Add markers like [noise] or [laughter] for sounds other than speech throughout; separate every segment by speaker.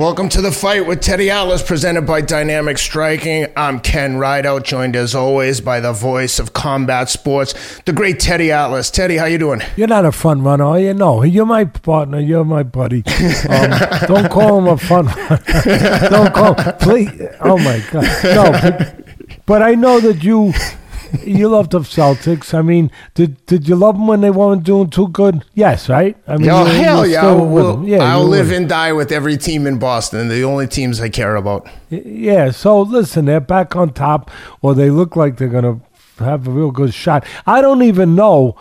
Speaker 1: Welcome to the fight with Teddy Atlas, presented by Dynamic Striking. I'm Ken Rideout, joined as always by the voice of combat sports, the great Teddy Atlas. Teddy, how you doing?
Speaker 2: You're not a fun runner, are you? No, you're my partner. You're my buddy. [laughs] Um, don't call him a fun runner. don't call, please. Oh my God, no. But, but I know that you you love the Celtics. I mean, did did you love them when they weren't doing too good? Yes, right. I mean,
Speaker 1: Oh, hell yeah. I'll,
Speaker 2: yeah,
Speaker 1: I'll live and die with every team in Boston, the only teams I care about.
Speaker 2: Yeah. So listen, they're back on top, or they look like they're gonna have a real good shot. I don't even know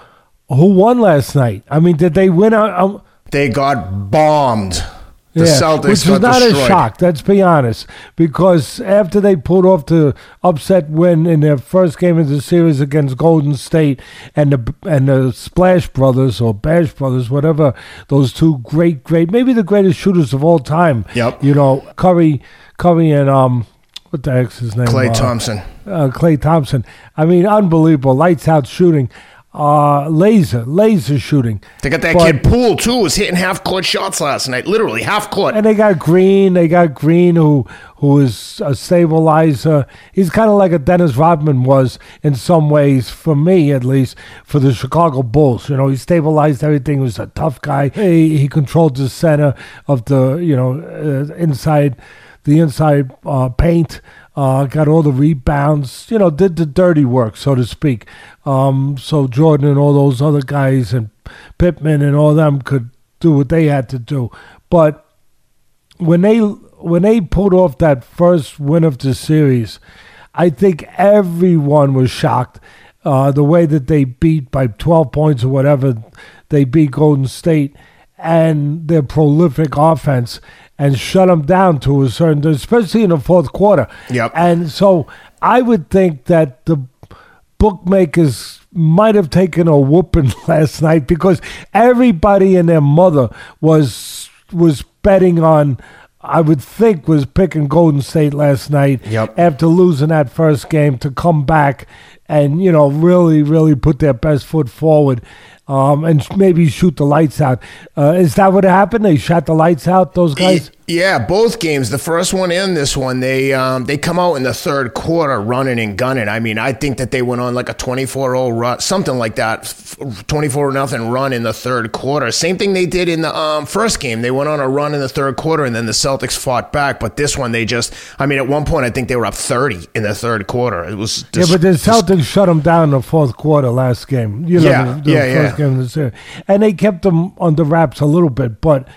Speaker 2: who won last night. I mean, did they win? out- Um,
Speaker 1: They got bombed. The
Speaker 2: yeah,
Speaker 1: Celtics
Speaker 2: which
Speaker 1: got
Speaker 2: was not
Speaker 1: destroyed.
Speaker 2: a shock. Let's be honest, because after they pulled off the upset win in their first game of the series against Golden State and the and the Splash Brothers or Bash Brothers, whatever those two great, great, maybe the greatest shooters of all time.
Speaker 1: Yep.
Speaker 2: You know, Curry, Curry, and um, what the heck's his name?
Speaker 1: Klay
Speaker 2: Uh,
Speaker 1: Thompson.
Speaker 2: uh, Klay Thompson. I mean, unbelievable, lights out shooting, uh, laser, laser shooting.
Speaker 1: They got that
Speaker 2: But-
Speaker 1: kid Poole, too, was hitting half court shots last night. Literally, half court.
Speaker 2: And they got Green. They got Green, who who is a stabilizer. He's kind of like a Dennis Rodman was in some ways, for me at least, for the Chicago Bulls. You know, he stabilized everything. He was a tough guy. He, he controlled the center of the you know uh, inside the inside uh, paint. Uh, got all the rebounds, you know, did the dirty work, so to speak. Um, so Jordan and all those other guys and Pippen and all them could do what they had to do. But when they when they pulled off that first win of the series, I think everyone was shocked. Uh, the way that they beat by 12 points or whatever, they beat Golden State and their prolific offense and shut them down to a certain, especially in the fourth quarter.
Speaker 1: Yep.
Speaker 2: And so I would think that the bookmakers might have taken a whooping [laughs] last night because everybody and their mother was was betting on I would think was picking Golden State last night
Speaker 1: Yep.
Speaker 2: after losing that first game to come back and you know really really put their best foot forward um, and maybe shoot the lights out. Uh, is that what happened? They shot the lights out. Those guys.
Speaker 1: Yeah, both games, the first one and this one, they um, they come out in the third quarter running and gunning. I mean, I think that they went on like a 24-0 run, something like that, 24 nothing run in the third quarter. Same thing they did in the um, first game. They went on a run in the third quarter, and then the Celtics fought back. But this one, they just, I mean, at one point, I think they were up 30 in the third quarter. It was
Speaker 2: Yeah, but the Celtics shut them down in the fourth quarter last game. You know,
Speaker 1: Yeah,
Speaker 2: the, the
Speaker 1: yeah,
Speaker 2: first
Speaker 1: yeah.
Speaker 2: game of the series, and they kept them on the wraps a little bit. But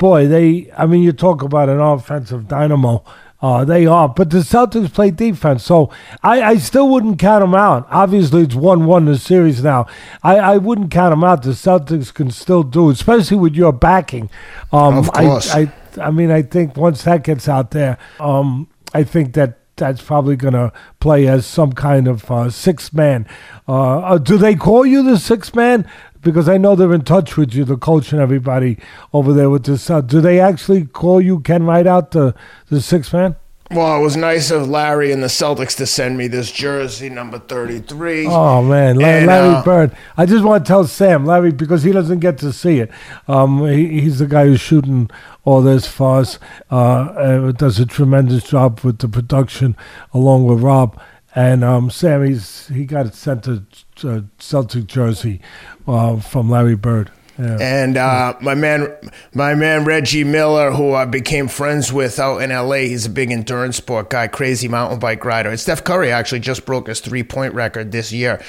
Speaker 2: boy, they, I mean, you talk about an offensive dynamo. Uh, they are, but the Celtics play defense, so I, I still wouldn't count them out. Obviously, it's one-one the series now. I, I wouldn't count them out. The Celtics can still do, it, especially with your backing. Um,
Speaker 1: Of course.
Speaker 2: I, I, I mean, I think once that gets out there, um, I think that that's probably going to play as some kind of uh, six man. Uh, uh, do they call you the six man? Because I know they're in touch with you, the coach and everybody over there with this. Uh, do they actually call you Ken Right Rideout the the six man?
Speaker 1: well, it was nice of Larry and the Celtics to send me this jersey, number 33.
Speaker 2: Oh man, La-
Speaker 1: And,
Speaker 2: Larry
Speaker 1: uh,
Speaker 2: Bird. I just want to tell Sam, Larry, because he doesn't get to see it. Um, he, he's the guy who's shooting all this for us. Uh, uh, does a tremendous job with the production, along with Rob. And um, Sam, he's he got it sent to uh, Celtic jersey uh, from Larry Bird. Yeah.
Speaker 1: And uh, my man, my man Reggie Miller, who I became friends with out in LA, he's a big endurance sport guy, crazy mountain bike rider. And Steph Curry actually just broke his three point record this year.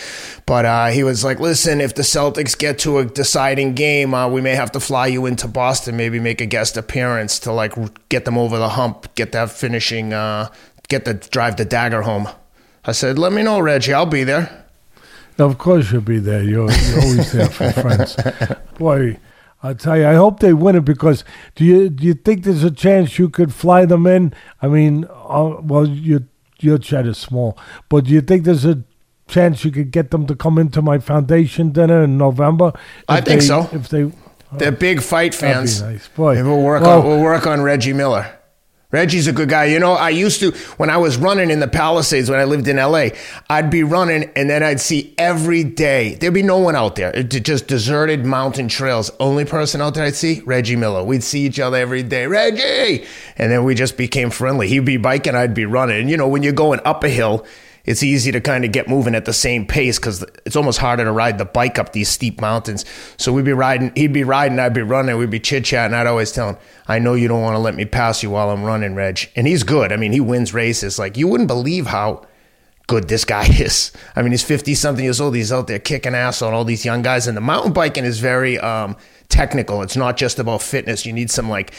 Speaker 1: But uh, he was like, "Listen, if the Celtics get to a deciding game, uh, we may have to fly you into Boston, maybe make a guest appearance to like get them over the hump, get that finishing, uh, get the drive the dagger home." I said, "Let me know, Reggie. I'll be there."
Speaker 2: Of course you'll be there. You're, you're always there for friends. Boy, I tell you, I hope they win it because do you do you think there's a chance you could fly them in? I mean, uh, well, your your chat is small, but do you think there's a chance you could get them to come into my foundation dinner in November?
Speaker 1: I think
Speaker 2: they-
Speaker 1: so.
Speaker 2: If they,
Speaker 1: They're big fight fans.
Speaker 2: nice, boy.
Speaker 1: Maybe we'll work
Speaker 2: Well,
Speaker 1: on we'll work on Reggie Miller. Reggie's a good guy. You know, I used to, when I was running in the Palisades when I lived in LA, I'd be running and then I'd see every day, there'd be no one out there. It, just deserted mountain trails. Only person out there I'd see, Reggie Miller. We'd see each other every day, Reggie! And then we just became friendly. He'd be biking, I'd be running. And you know, when you're going up a hill, it's easy to kind of get moving at the same pace because it's almost harder to ride the bike up these steep mountains. So we'd be riding, he'd be riding, I'd be running, we'd be chit chatting. I'd always tell him, I know you don't want to let me pass you while I'm running, Reg. And he's good. I mean, he wins races. Like, you wouldn't believe how good this guy [laughs] is. I mean, he's 50 something years old. He's out there kicking ass on all these young guys. And the mountain biking is very um, technical. It's not just about fitness. You need some like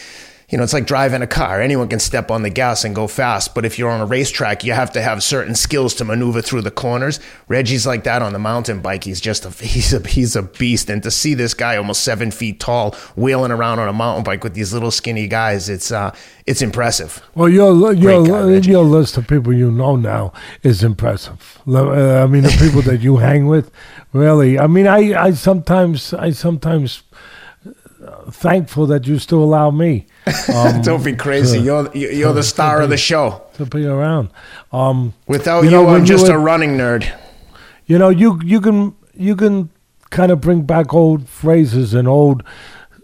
Speaker 1: you know, it's like driving a car. Anyone can step on the gas and go fast, but if you're on a racetrack, you have to have certain skills to maneuver through the corners. Reggie's like that on the mountain bike. He's just a he's a he's a beast. And to see this guy almost seven feet tall wheeling around on a mountain bike with these little skinny guys, it's uh it's impressive.
Speaker 2: Well, your your guy, your list of people you know now is impressive. I mean, the people that you hang with, really. I mean, I I sometimes I sometimes thankful that you still allow me.
Speaker 1: Um, [laughs] Don't be crazy. To, you're you're to, the star
Speaker 2: be,
Speaker 1: of the show.
Speaker 2: To be around. Um,
Speaker 1: Without you, know, I'm just a running nerd.
Speaker 2: You know, you you can you can kind of bring back old phrases and old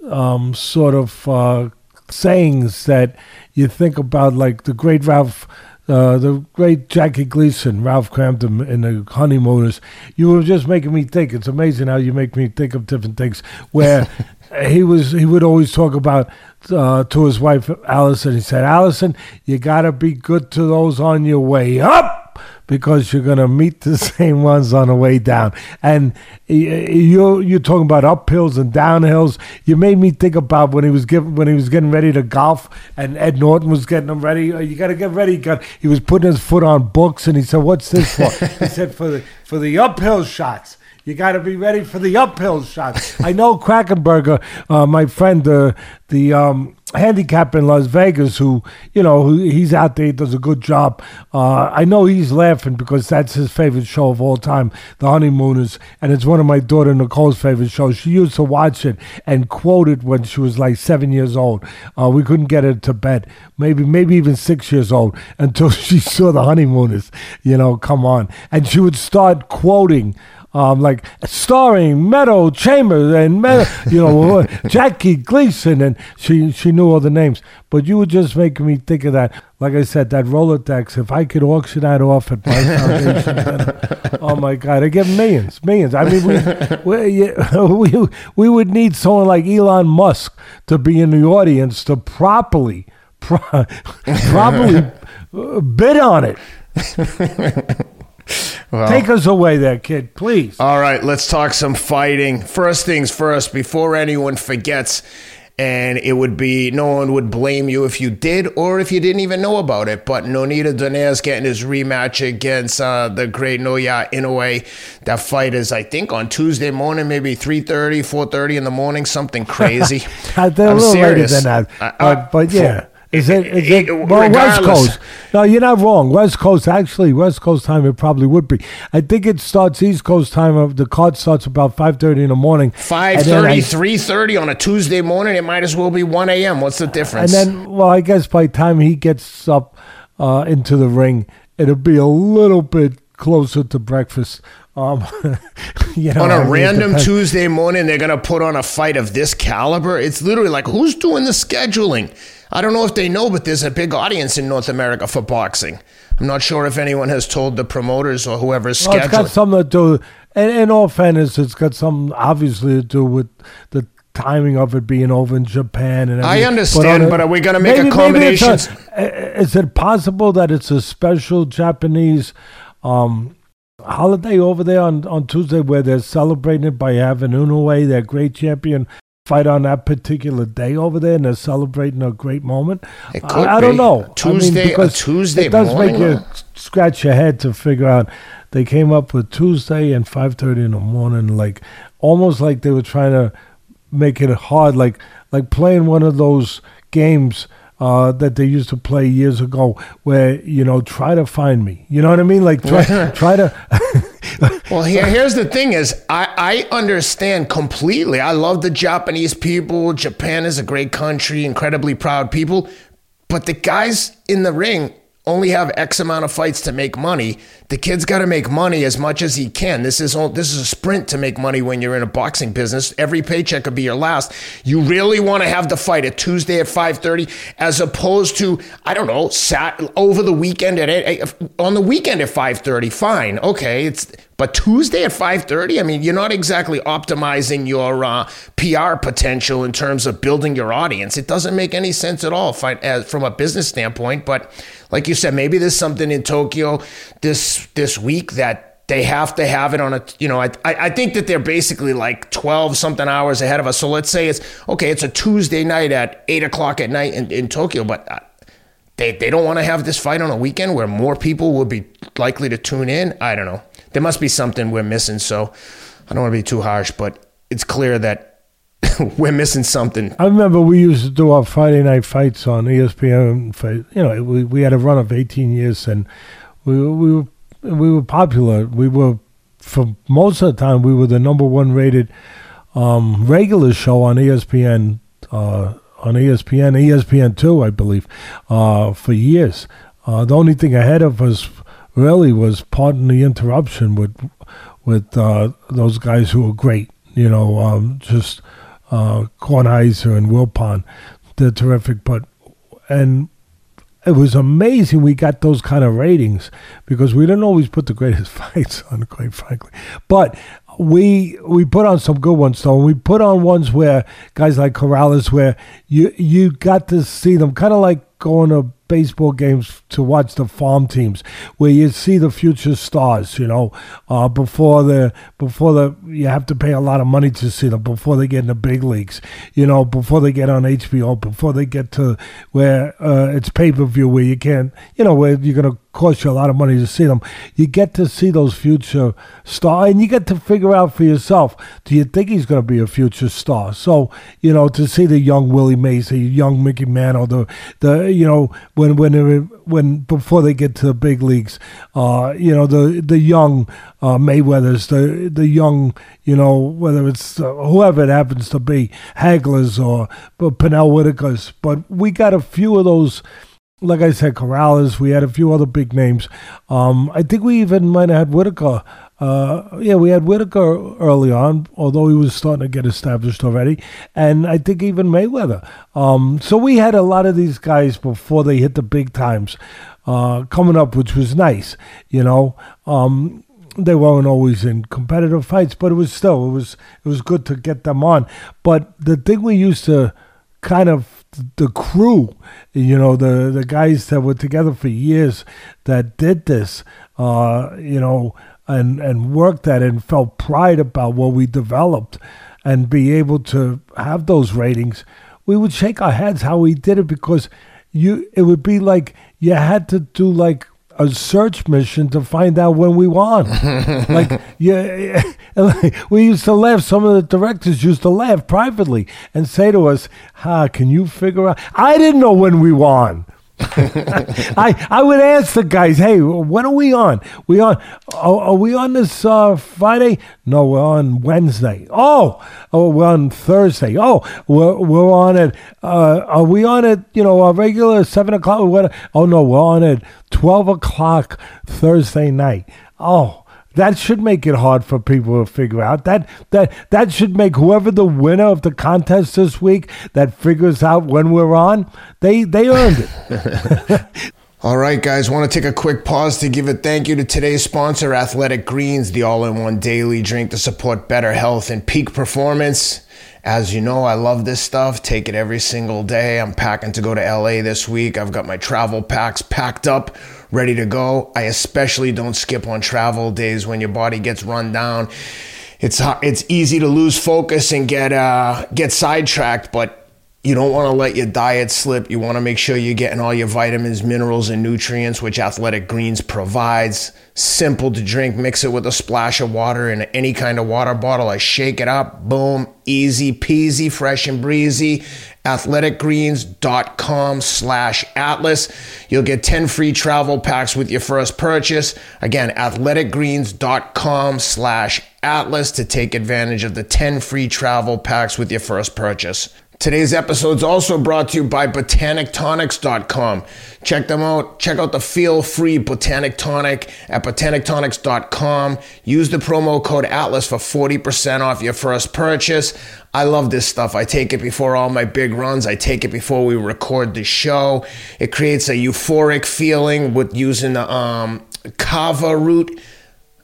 Speaker 2: um, sort of uh, sayings that you think about, like the great Ralph. Uh, the great Jackie Gleason, Ralph Kramden in the Honeymooners. You were just making me think. It's amazing how you make me think of different things. Where [laughs] he was he would always talk about uh, to his wife Allison. He said, "Allison, you got to be good to those on your way up because you're going to meet the [laughs] same ones on the way down." And you you're talking about uphills and downhills. You made me think about when he was given when he was getting ready to golf, and Ed Norton was getting him ready. Oh, you got to get ready. He was putting his foot on books, and he said, "What's this for?" [laughs] he said, "For the for the uphill shots." You got to be ready for the uphill shots. I know Krackomberger, uh, my friend, uh, the um, handicap in Las Vegas, who you know, who, he's out there, he does a good job. Uh, I know he's laughing because that's his favorite show of all time, The Honeymooners, and it's one of my daughter Nicole's favorite shows. She used to watch it and quote it when she was like seven years old. Uh, we couldn't get her to bed, maybe maybe even six years old, [laughs] until she saw The Honeymooners. You know, come on, and she would start quoting um, like starring Meadow Chambers and Meadow, [laughs] you know Jackie Gleason, and she she knew all the names. But you were just making me think of that. Like I said, that Rolodex. If I could auction that off at my foundation, [laughs] then, oh my God, I get millions, millions. I mean, we we, [laughs] we we would need someone like Elon Musk to be in the audience to properly pro- properly bid on it. Well, Take us away there, kid, please.
Speaker 1: All right, let's talk some fighting. First things first, before anyone forgets, and it would be no one would blame you if you did or if you didn't even know about it. But Nonito Donaire getting his rematch against uh, the great Naoya Inoue. That fight is, I think, on Tuesday morning, maybe 3.30, 4.30 in the morning, something crazy. [laughs]
Speaker 2: They're I'm a little serious. later than that, uh, uh, but yeah. Is it? Is it? Well, West Coast. No, you're not wrong. West Coast. Actually, West Coast time. It probably would be. I think it starts East Coast time. Of the card starts about five thirty in the morning.
Speaker 1: 5.30, 3.30 on a Tuesday morning. It might as well be one a.m. What's the difference?
Speaker 2: And then, well, I guess by the time he gets up uh, into the ring, it'll be a little bit closer to breakfast. Um, [laughs]
Speaker 1: you know, on a random Tuesday morning, they're going to put on a fight of this caliber. It's literally like, who's doing the scheduling? I don't know if they know, but there's a big audience in North America for boxing. I'm not sure if anyone has told the promoters or whoever's well, scheduling.
Speaker 2: It's got something to do, and in all fairness, it's got something obviously to do with the timing of it being over in Japan and
Speaker 1: everything. I understand, but, but, are we going to make maybe, accommodations?
Speaker 2: A, is it possible that it's a special Japanese um, holiday over there on, on Tuesday where they're celebrating it by having Inoue, their great champion, fight on that particular day over there and they're celebrating a great moment.
Speaker 1: It could
Speaker 2: I, I don't know.
Speaker 1: Tuesday, I mean, because Tuesday
Speaker 2: it does
Speaker 1: morning.
Speaker 2: make you scratch your head to figure out. They came up with Tuesday and five thirty in the morning, like almost like they were trying to make it hard, like like playing one of those games uh, that they used to play years ago, where you know, try to find me. You know what I mean? Like try, [laughs] try to. [laughs]
Speaker 1: well, here, here's the thing: is I, I understand completely. I love the Japanese people. Japan is a great country, incredibly proud people. but the guys in the ring only have X amount of fights to make money. The kid's got to make money as much as he can. This is all, this is a sprint to make money when you're in a boxing business. Every paycheck could be your last. You really want to have the fight at Tuesday at 5:30 as opposed to I don't know, sat over the weekend at eh, on the weekend at 5:30. Fine. Okay, it's but Tuesday at 5:30, I mean, you're not exactly optimizing your uh, PR potential in terms of building your audience. It doesn't make any sense at all from a business standpoint. But like you said, maybe there's something in Tokyo this this week that they have to have it on a you know I, I think that they're basically like 12 something hours ahead of us so let's say it's okay it's a tuesday night at 8 o'clock at night in, in tokyo but uh, they, they don't want to have this fight on a weekend where more people would be likely to tune in i don't know there must be something we're missing. So I don't want to be too harsh, but it's clear that [laughs] we're missing something.
Speaker 2: I remember we used to do our Friday night fights on ESPN. You know, we, we had a run of 18 years, and we we were we were popular. We were for most of the time we were the number one rated um, regular show on ESPN. Uh, on ESPN, ESPN two, I believe, uh, for years. Uh, the only thing ahead of us really was pardon the interruption with with uh, those guys who were great. You know, um, just uh, Kornheiser and Wilbon, they're terrific. But and it was amazing we got those kind of ratings because we didn't always put the greatest [laughs] fights on, quite frankly. But we we put on some good ones though. We put on ones where guys like Corrales, where you you got to see them, kind of like going to baseball games to watch the farm teams where you see the future stars you know uh, before the before the you have to pay a lot of money to see them before they get in the big leagues you know before they get on HBO before they get to where uh, it's pay-per-view where you can't you know where you're going to cost you a lot of money to see them. You get to see those future stars, and you get to figure out for yourself: Do you think he's going to be a future star? So you know, to see the young Willie Mays, the young Mickey Mantle, the the you know when when when before they get to the big leagues, uh, you know the the young uh, Mayweather's, the the young you know whether it's uh, whoever it happens to be, Haglers or, or Pernell Whitaker's, but we got a few of those like I said, Corrales. We had a few other big names. Um, I think we even might have had Whitaker. Uh, yeah, we had Whitaker early on, although he was starting to get established already. And I think even Mayweather. Um, so we had a lot of these guys before they hit the big times uh, coming up, which was nice. You know, um, they weren't always in competitive fights, but it was still it was it was good to get them on. But the thing we used to kind of the crew, you know, the the guys that were together for years that did this, uh, you know, and and worked at it and felt pride about what we developed, and be able to have those ratings, we would shake our heads how we did it because you it would be like you had to do like a search mission to find out when we won. [laughs] like, yeah, [laughs] we used to laugh. Some of the directors used to laugh privately and say to us, "Ha, huh, can you figure out?" I didn't know when we won. I I would ask the guys, hey, when are we on? We on? Are, are we on this uh, Friday? No, we're on Wednesday. Oh, oh, we're on Thursday. Oh, we're we're on it. Uh, are we on it? You know, a regular seven o'clock. What? Oh no, we're on it twelve o'clock Thursday night. Oh, that should make it hard for people to figure out. That that that should make whoever the winner of the contest this week that figures out when we're on, they they earned it. [laughs]
Speaker 1: All right, guys, want to take a quick pause to give a thank you to today's sponsor, Athletic Greens, the all in one daily drink to support better health and peak performance. As you know, I love this stuff. Take it every single day. I'm packing to go to LA this week. I've got my travel packs packed up ready to go. I especially don't skip on travel days when your body gets run down. It's it's easy to lose focus and get uh, get sidetracked, but you don't want to let your diet slip. You want to make sure you're getting all your vitamins, minerals, and nutrients, which Athletic Greens provides. Simple to drink. Mix it with a splash of water in any kind of water bottle. I shake it up. Boom. Easy peasy, fresh and breezy athleticgreens.com slash atlas. You'll get 10 free travel packs with your first purchase. Again athleticgreens.com slash atlas to take advantage of the 10 free travel packs with your first purchase Today's episode is also brought to you by botanictonics.com. Check them out. Check out the feel free Botanic Tonic at botanictonics.com. Use the promo code ATLAS for 40% off your first purchase. I love this stuff. I take it before all my big runs. I take it before we record the show. It creates a euphoric feeling with using the um, kava root.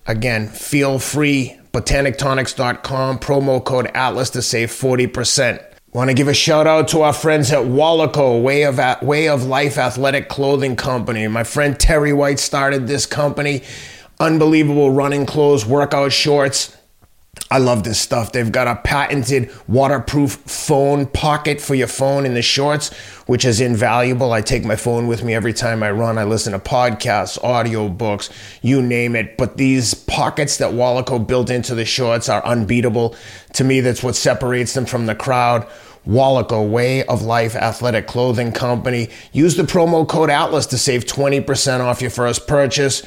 Speaker 1: Again, feel free. Botanictonics.com. Promo code ATLAS to save 40%. Want to give a shout out to our friends at Wolaco, Way of, Way of Life Athletic Clothing Company. My friend Terry White started this company. Unbelievable running clothes, workout shorts I love this stuff. They've got a patented waterproof phone pocket for your phone in the shorts, which is invaluable. I take my phone with me every time I run. I listen to podcasts, audio books, you name it. But these pockets that Wolaco built into the shorts are unbeatable. To me, that's what separates them from the crowd. Wolaco, Way of Life Athletic Clothing Company. Use the promo code ATLAS to save 20% off your first purchase.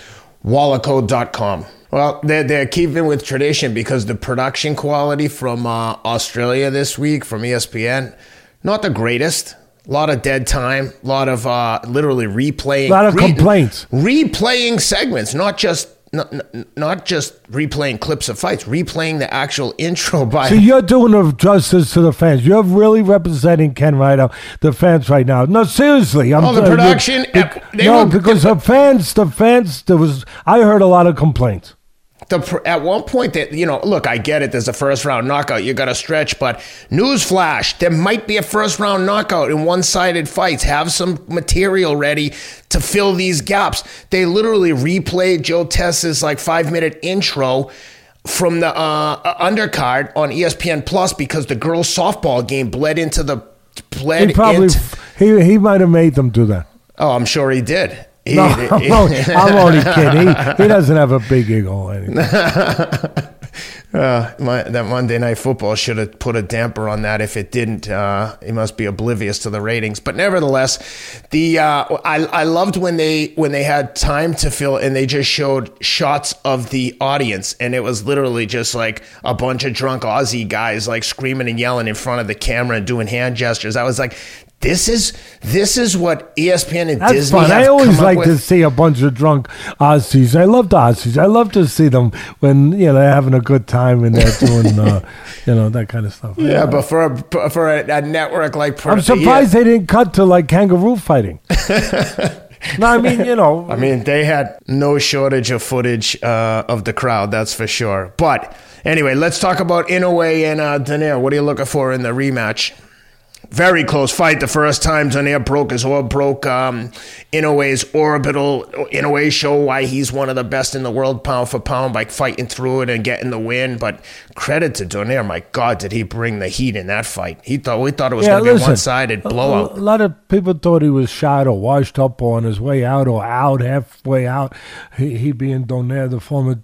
Speaker 1: Wolaco.com. Well, they're, they're keeping with tradition because the production quality from uh, Australia this week from ESPN, not the greatest. A lot of dead time, a lot of uh, literally replaying. A
Speaker 2: lot of re- complaints.
Speaker 1: Replaying segments, not just not, not just replaying clips of fights, replaying the actual [laughs] intro by.
Speaker 2: So you're doing a justice to the fans. You're really representing Ken Ryder, the fans right now. No, seriously.
Speaker 1: I'm, oh, the production.
Speaker 2: Uh, no, were, because the fans, the fans, there was. I heard a lot of complaints
Speaker 1: the at one point that you know look i get it there's a first round knockout you got to stretch but newsflash there might be a first round knockout in one-sided fights. Have some material ready to fill these gaps. They literally replayed joe tess's like five minute intro from the uh, undercard on espn plus because the girls softball game bled into the bled
Speaker 2: he probably
Speaker 1: into,
Speaker 2: he, he might have made them do that.
Speaker 1: Oh i'm sure he did [laughs]
Speaker 2: no, he, I'm only [laughs] kidding. He, he doesn't have a big ego anyway. [laughs]
Speaker 1: Uh, my, that Monday Night Football should have put a damper on that. If it didn't, uh, he must be oblivious to the ratings. But nevertheless, the uh, I, I loved when they when they had time to fill and they just showed shots of the audience, and it was literally just like a bunch of drunk Aussie guys like screaming and yelling in front of the camera and doing hand gestures. I was like, this is this is what ESPN and
Speaker 2: That's
Speaker 1: Disney.
Speaker 2: Fun. I always like
Speaker 1: to
Speaker 2: see a bunch of drunk Aussies. I love the Aussies. I love to see them when you know they're having a good time and they're doing uh, [laughs] you know that kind of stuff.
Speaker 1: Yeah, yeah. but for a, for a, a network like,
Speaker 2: I'm surprised yeah. they didn't cut to like kangaroo fighting. [laughs] no, I mean, you know.
Speaker 1: I mean, they had no shortage of footage uh, of the crowd, that's for sure. But anyway, let's talk about Inoue and uh. What are you looking for in the rematch? Very close fight. The first time Donaire broke his or broke um, Inoue's orbital. Inoue show why he's one of the best in the world, pound for pound, by fighting through it and getting the win. But credit to Donaire. My God, did he bring the heat in that fight? He thought we thought it was yeah, going to be a one sided blowout.
Speaker 2: A, a, lot of people thought he was shot or washed up on his way out or out halfway out. He, he being Donaire, the former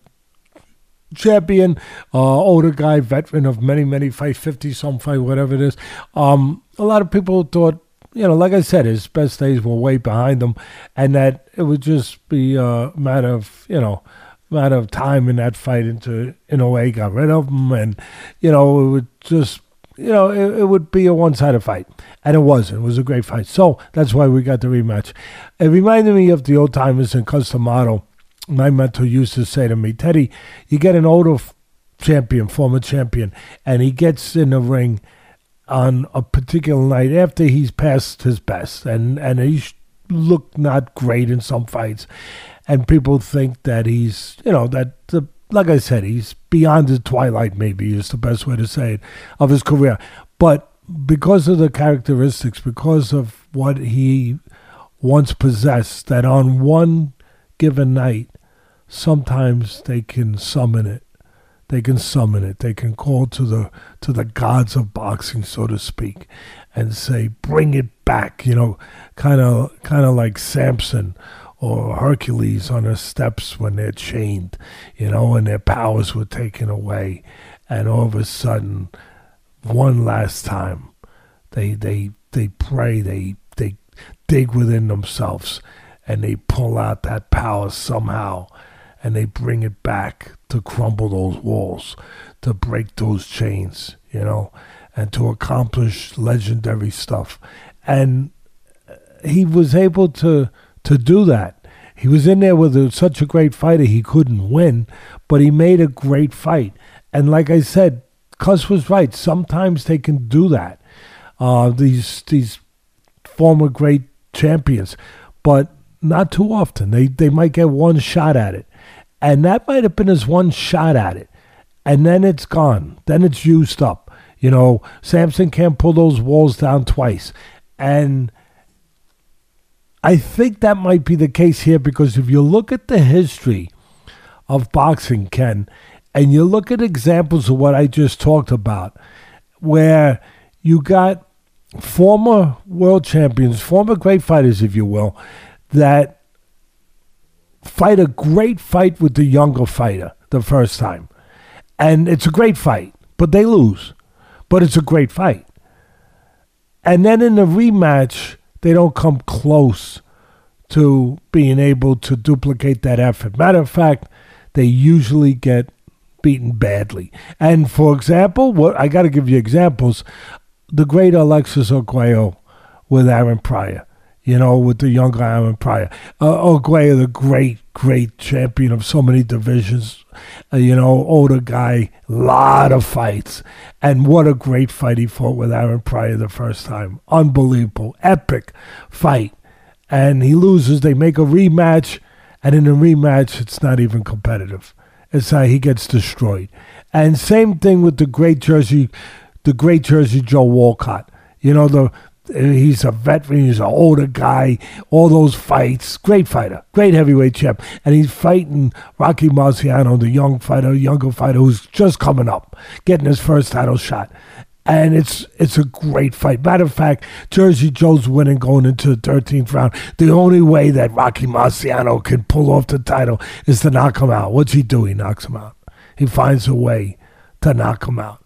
Speaker 2: champion, uh, older guy, veteran of many, many fights, 50 some fight, whatever it is. Um, a lot of people thought, you know, like I said, his best days were way behind him, and that it would just be a matter of, you know, matter of time in that fight into Inoue got rid of him, and you know, it would just. You know, it, it would be a one-sided fight, and it wasn't. It was a great fight, so that's why we got the rematch. It reminded me of the old timers in D'Amato my mentor used to say to me, Teddy, you get an older champion, former champion, and he gets in the ring on a particular night after he's passed his best, and and he's looked not great in some fights, and people think that he's, you know, that the like I said, he's beyond the twilight. Maybe is the best way to say it of his career, but because of the characteristics, because of what he once possessed, that on one given night sometimes they can summon it. They can summon it. They can call to the to the gods of boxing, so to speak, and say, "Bring it back." You know, kind of kind of like Samson or Hercules on the steps when they're chained, you know, and their powers were taken away, and all of a sudden, one last time, they they they pray, they they dig within themselves, and they pull out that power somehow and they bring it back to crumble those walls, to break those chains, you know. and to accomplish legendary stuff. And he was able to to do that. He was in there with a, such a great fighter, he couldn't win, but he made a great fight. And like I said, Cus was right. Sometimes they can do that. Uh, these these former great champions, but not too often. They they might get one shot at it, and that might have been his one shot at it, and then it's gone. Then it's used up. You know, Samson can't pull those walls down twice, and I think that might be the case here because if you look at the history of boxing, Ken, and you look at examples of what I just talked about, where you got former world champions, former great fighters, if you will, that fight a great fight with the younger fighter the first time. And it's a great fight, but they lose. But it's a great fight. And then in the rematch, they don't come close to being able to duplicate that effort. Matter of fact, they usually get beaten badly. And for example, what I got to give you examples. The great Alexis Arguello with Aaron Pryor, you know, with the younger Aaron Pryor. Uh, Arguello, the great, great champion of so many divisions, uh, you know, older guy, lot of fights. And what a great fight he fought with Aaron Pryor the first time. Unbelievable, epic fight. And he loses. They make a rematch. And in a rematch, it's not even competitive. It's how he gets destroyed. And same thing with the great Jersey, the great Jersey Joe Walcott. You know, the he's a veteran, he's an older guy, all those fights, great fighter, great heavyweight champ. And he's fighting Rocky Marciano, the young fighter, younger fighter who's just coming up, getting his first title shot and it's it's a great fight. Matter of fact, Jersey Joe's winning going into the 13th round. The only way that Rocky Marciano can pull off the title is to knock him out. What's he do? He knocks him out. He finds a way to knock him out,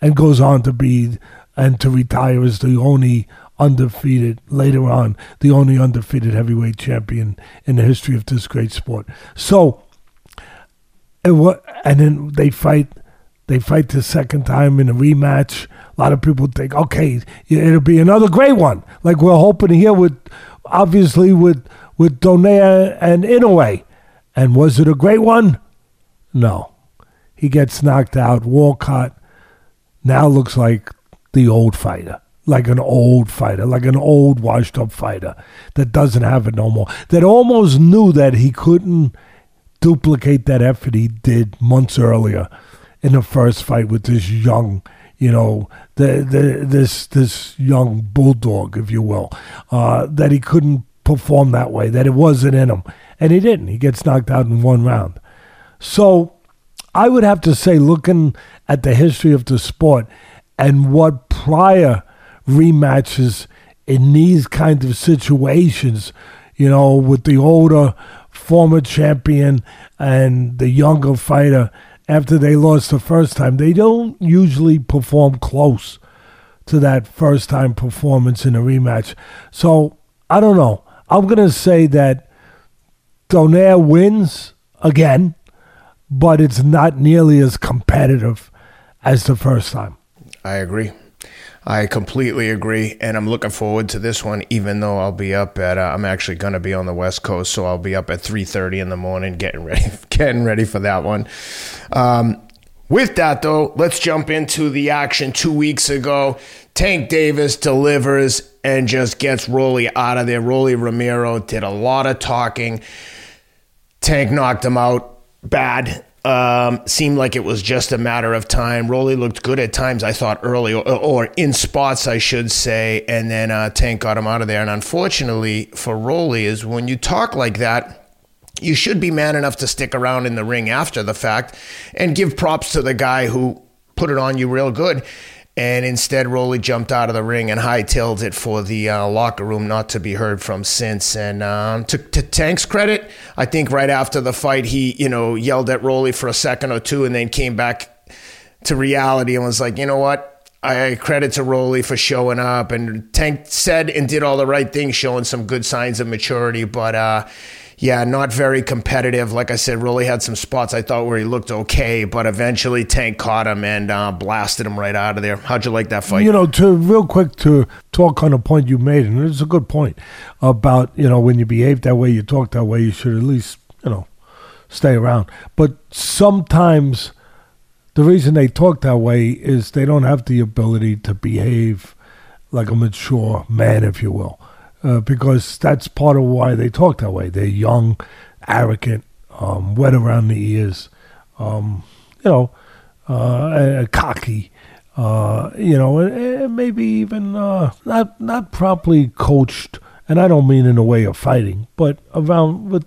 Speaker 2: and goes on to be and to retire as the only undefeated later on the only undefeated heavyweight champion in the history of this great sport. So, and what and then they fight they fight the second time in a rematch. A lot of people think, okay, it'll be another great one, like we're hoping here with, obviously with with Donaire and Inoue. And was it a great one? No. He gets knocked out. Walcott now looks like the old fighter, like an old fighter, like an old washed up fighter that doesn't have it no more, that almost knew that he couldn't duplicate that effort he did months earlier in the first fight with this young, you know, the, the this this young bulldog, if you will, uh, that he couldn't perform that way, that it wasn't in him, and he didn't. He gets knocked out in one round. So I would have to say, looking at the history of the sport and what prior rematches in these kinds of situations, you know, with the older former champion and the younger fighter after they lost the first time. They don't usually perform close to that first time performance in a rematch. So I don't know. I'm going to say that Donaire wins again, but it's not nearly as competitive as the first time.
Speaker 1: I agree. I completely agree, and I'm looking forward to this one. Even though I'll be up at, uh, I'm actually going to be on the West Coast, so I'll be up at 3:30 in the morning, getting ready, [laughs] getting ready for that one. Um, with that, though, let's jump into the action two weeks ago. Tank Davis delivers and just gets Rolly out of there. Rolly Romero did a lot of talking. Tank knocked him out bad. Um, seemed like it was just a matter of time. Rolly looked good at times, I thought, early, or, or in spots, I should say, and then uh, Tank got him out of there. And unfortunately for Rolly, is when you talk like that, you should be man enough to stick around in the ring after the fact and give props to the guy who put it on you real good. And instead, Rolly jumped out of the ring and hightailed it for the uh, locker room, not to be heard from since. And um, to, to Tank's credit, I think right after the fight, he you know yelled at Rolly for a second or two, and then came back to reality and was like, you know what? I credit to Rolly for showing up, and Tank said and did all the right things, showing some good signs of maturity. But uh, yeah, not very competitive. Like I said, really had some spots I thought where he looked okay, but eventually Tank caught him and uh, blasted him right out of there. How'd you like that fight?
Speaker 2: You know, to real quick to talk on a point you made, and it's a good point about you know when you behave that way, you talk that way, you should at least you know stay around. But sometimes the reason they talk that way is they don't have the ability to behave like a mature man, if you will, uh, because that's part of why they talk that way. They're young, arrogant, um, wet around the ears, um, you know, uh, cocky. Uh, you know, and, maybe even uh, not not properly coached, and I don't mean in a way of fighting, but around with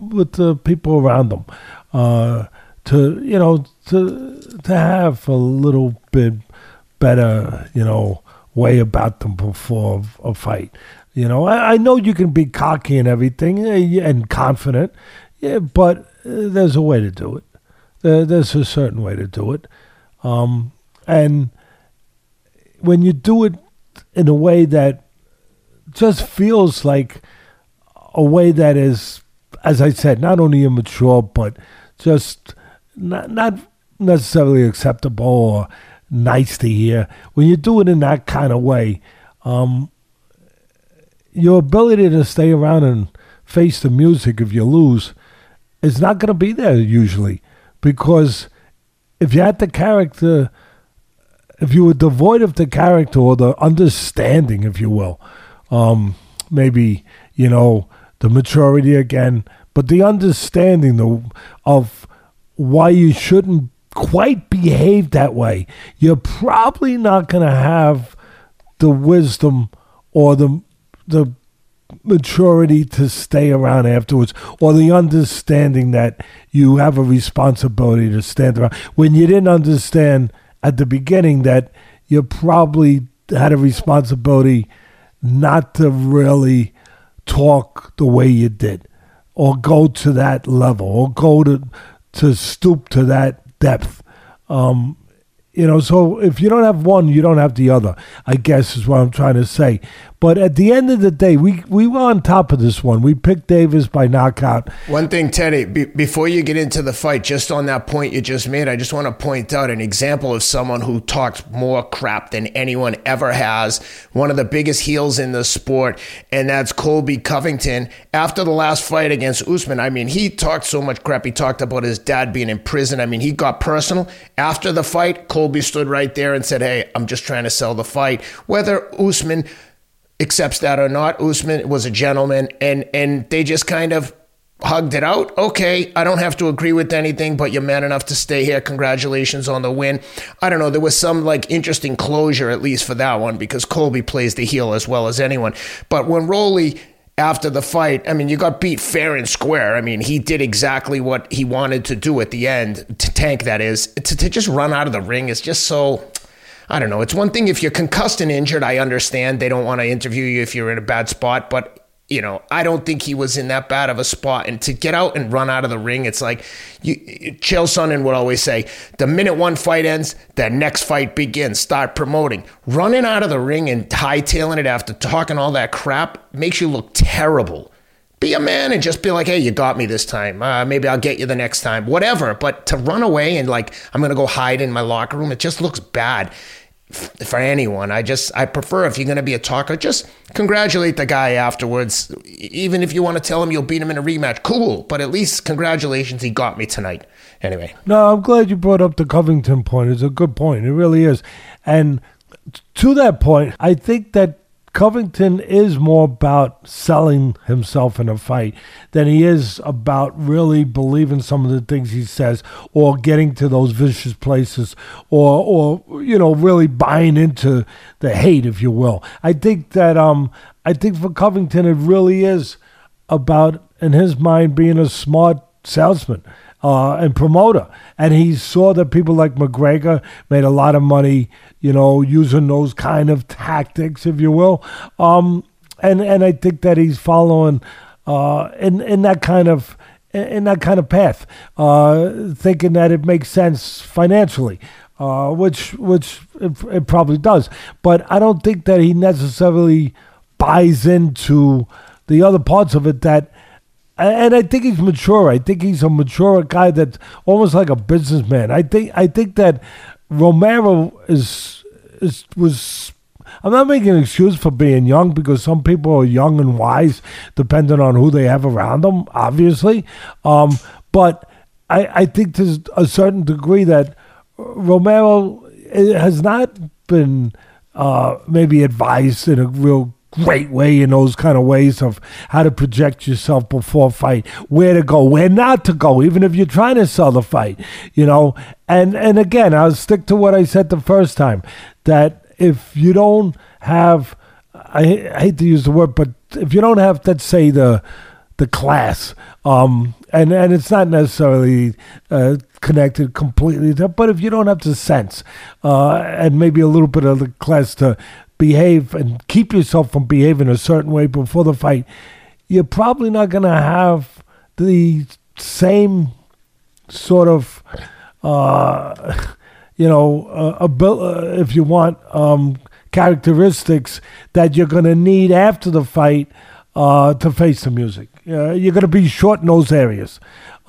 Speaker 2: with the people around them, uh, to you know to to have a little bit better, you know, way about them before a fight. You know, I, I know you can be cocky and everything eh, and confident, yeah, but uh, there's a way to do it. There, there's a certain way to do it, um, and when you do it in a way that just feels like a way that is, as I said, not only immature but just not not necessarily acceptable or nice to hear. When you do it in that kind of way, um, your ability to stay around and face the music if you lose is not going to be there usually. Because if you had the character if you were devoid of the character or the understanding if you will um, maybe you know the maturity again but the understanding the, of why you shouldn't quite behave that way, you're probably not going to have the wisdom or the the maturity to stay around afterwards or the understanding that you have a responsibility to stand around when you didn't understand at the beginning that you probably had a responsibility not to really talk the way you did or go to that level or go to to stoop to that depth. Um, you know, so if you don't have one, you don't have the other. I guess is what I'm trying to say. But at the end of the day, we we were on top of this one. We picked Davis by knockout.
Speaker 1: One thing, Teddy, be, before you get into the fight, just on that point you just made, I just want to point out an example of someone who talks more crap than anyone ever has. One of the biggest heels in the sport, and that's Colby Covington. After the last fight against Usman, I mean, he talked so much crap. He talked about his dad being in prison. I mean, he got personal. After the fight, Colby stood right there and said, "Hey, I'm just trying to sell the fight." Whether Usman accepts that or not. Usman was a gentleman, and and they just kind of hugged it out. Okay, I don't have to agree with anything, but you're man enough to stay here. Congratulations on the win. I don't know. There was some like interesting closure at least for that one because Colby plays the heel as well as anyone. But when Rolly after the fight, I mean, you got beat fair and square. I mean, he did exactly what he wanted to do at the end, to tank that is. To, to just run out of the ring is just so I don't know. It's one thing if you're concussed and injured. I understand they don't want to interview you if you're in a bad spot, but you know, I don't think he was in that bad of a spot. And to get out and run out of the ring, it's like you, Chael Sonnen would always say, the minute one fight ends, the next fight begins. Start promoting. Running out of the ring and hightailing it after talking all that crap makes you look terrible. Be a man and just be like, hey, you got me this time. Uh, maybe I'll get you the next time. Whatever. But to run away and like, I'm going to go hide in my locker room, it just looks bad for anyone. I just I prefer if you're going to be a talker, just congratulate the guy afterwards. Even if you want to tell him you'll beat him in a rematch, cool. But at least congratulations, he got me tonight. Anyway.
Speaker 2: No, I'm glad you brought up the Covington point. It's a good point. It really is. And to that point, I think that Covington is more about selling himself in a fight than he is about really believing some of the things he says or getting to those vicious places or or you know really buying into the hate if you will. I think that um I think for Covington it really is about in his mind being a smart salesman uh, and promoter. And he saw that people like McGregor made a lot of money, you know, using those kind of tactics, if you will. Um, and and I think that he's following uh, in in that kind of in that kind of path, uh, thinking that it makes sense financially. Uh, which which it, it probably does, but I don't think that he necessarily buys into the other parts of it that and I think he's mature. I think he's a mature guy that's almost like a businessman. I think I think that Romero is is was. I'm not making an excuse for being young because some people are young and wise, depending on who they have around them. Obviously, um, but I I think to a certain degree that Romero has not been uh, maybe advised in a real great way in those kind of ways of how to project yourself before fight, where to go, where not to go, even if you're trying to sell the fight, you know. And and again, I'll stick to what I said the first time that if you don't have, I, I hate to use the word, but if you don't have, let's say the the class, um, and and it's not necessarily uh, connected completely, to, but if you don't have the sense, uh, and maybe a little bit of the class to behave and keep yourself from behaving a certain way before the fight, you're probably not going to have the same sort of, uh, [laughs] you know, uh, uh, if you want, um, characteristics that you're going to need after the fight uh, to face the music. You're going to be short in those areas.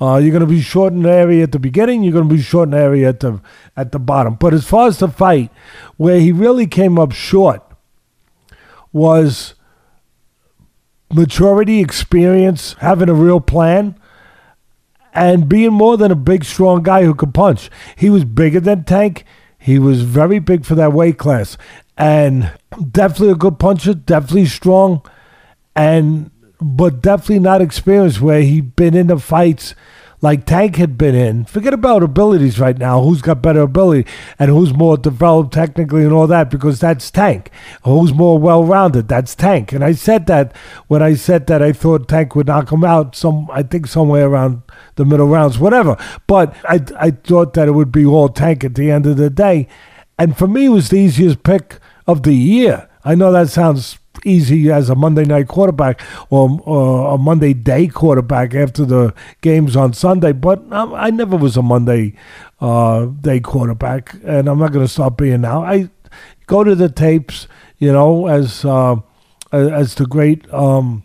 Speaker 2: Uh, you're going to be short in the area at the beginning. You're going to be short in the area at the at the bottom. But as far as the fight, where he really came up short was maturity, experience, having a real plan, and being more than a big, strong guy who could punch. He was bigger than Tank. He was very big for that weight class, and definitely a good puncher, definitely strong, and but definitely not experienced where he'd been in the fights like Tank had been in. Forget about abilities right now. Who's got better ability and who's more developed technically and all that because that's Tank. Who's more well rounded? That's Tank. And I said that when I said that I thought Tank would knock him out some I think somewhere around the middle rounds, whatever. But I I thought that it would be all Tank at the end of the day. And for me it was the easiest pick of the year. I know that sounds easy as a Monday night quarterback or, or a Monday day quarterback after the games on Sunday. But I, I never was a Monday uh, day quarterback, and I'm not going to stop being now. I go to the tapes, you know, as uh, as the great um,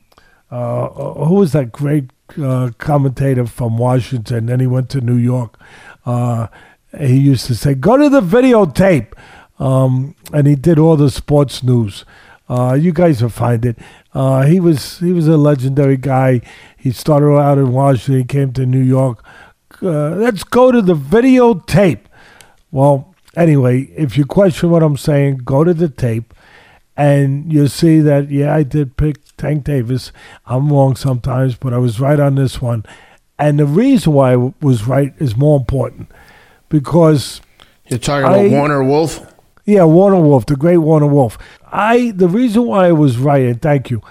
Speaker 2: uh, who was that great uh, commentator from Washington? Then he went to New York. Uh, he used to say, "Go to the videotape," um, and he did all the sports news. Uh, you guys will find it. Uh, he was he was a legendary guy. He started out in Washington. He came to New York. Uh, let's go to the videotape. Well, anyway, if you question what I'm saying, go to the tape, and you'll see that yeah, I did pick Tank Davis. I'm wrong sometimes, but I was right on this one. And the reason why I was right is more important because
Speaker 1: you're talking about Warner Wolf.
Speaker 2: Yeah, Warner Wolf, the great Warner Wolf. I the reason why I was right, and thank you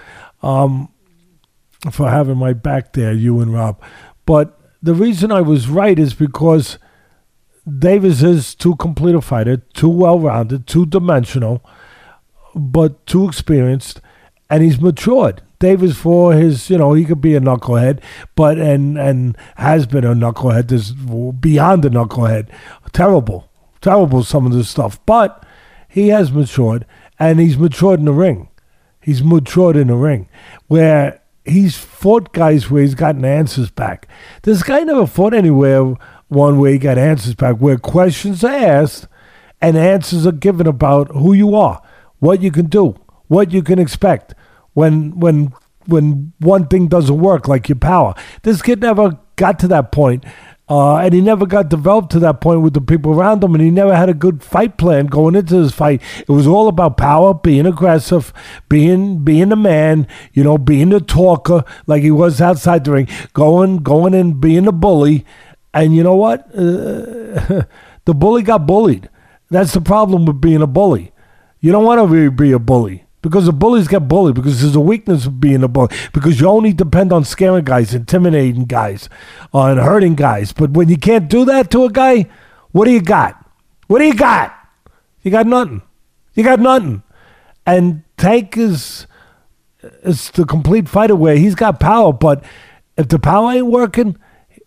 Speaker 2: um, for having my back there, you and Rob. But the reason I was right is because Davis is too complete a fighter, too well rounded, too dimensional, but too experienced, and he's matured. Davis for his, you know, he could be a knucklehead, but and and has been a knucklehead. This beyond a knucklehead, terrible, terrible some of this stuff. But he has matured, and he's matured in the ring. He's matured in the ring, where he's fought guys where he's gotten answers back. This guy never fought anywhere one where he got answers back, where questions are asked and answers are given about who you are, what you can do, what you can expect when when when one thing doesn't work like your power. This kid never got to that point uh, and he never got developed to that point with the people around him, and he never had a good fight plan going into this fight. It was all about power, being aggressive, being being a man, you know, being the talker like he was outside the ring, going going and being a bully. And you know what? Uh, [laughs] the bully got bullied. That's the problem with being a bully. You don't want to be a bully. Because the bullies get bullied, because there's a weakness of being a bully, because you only depend on scaring guys, intimidating guys, and hurting guys. But when you can't do that to a guy, what do you got? What do you got? You got nothing. You got nothing. And Tank is is the complete fighter where he's got power, but if the power ain't working,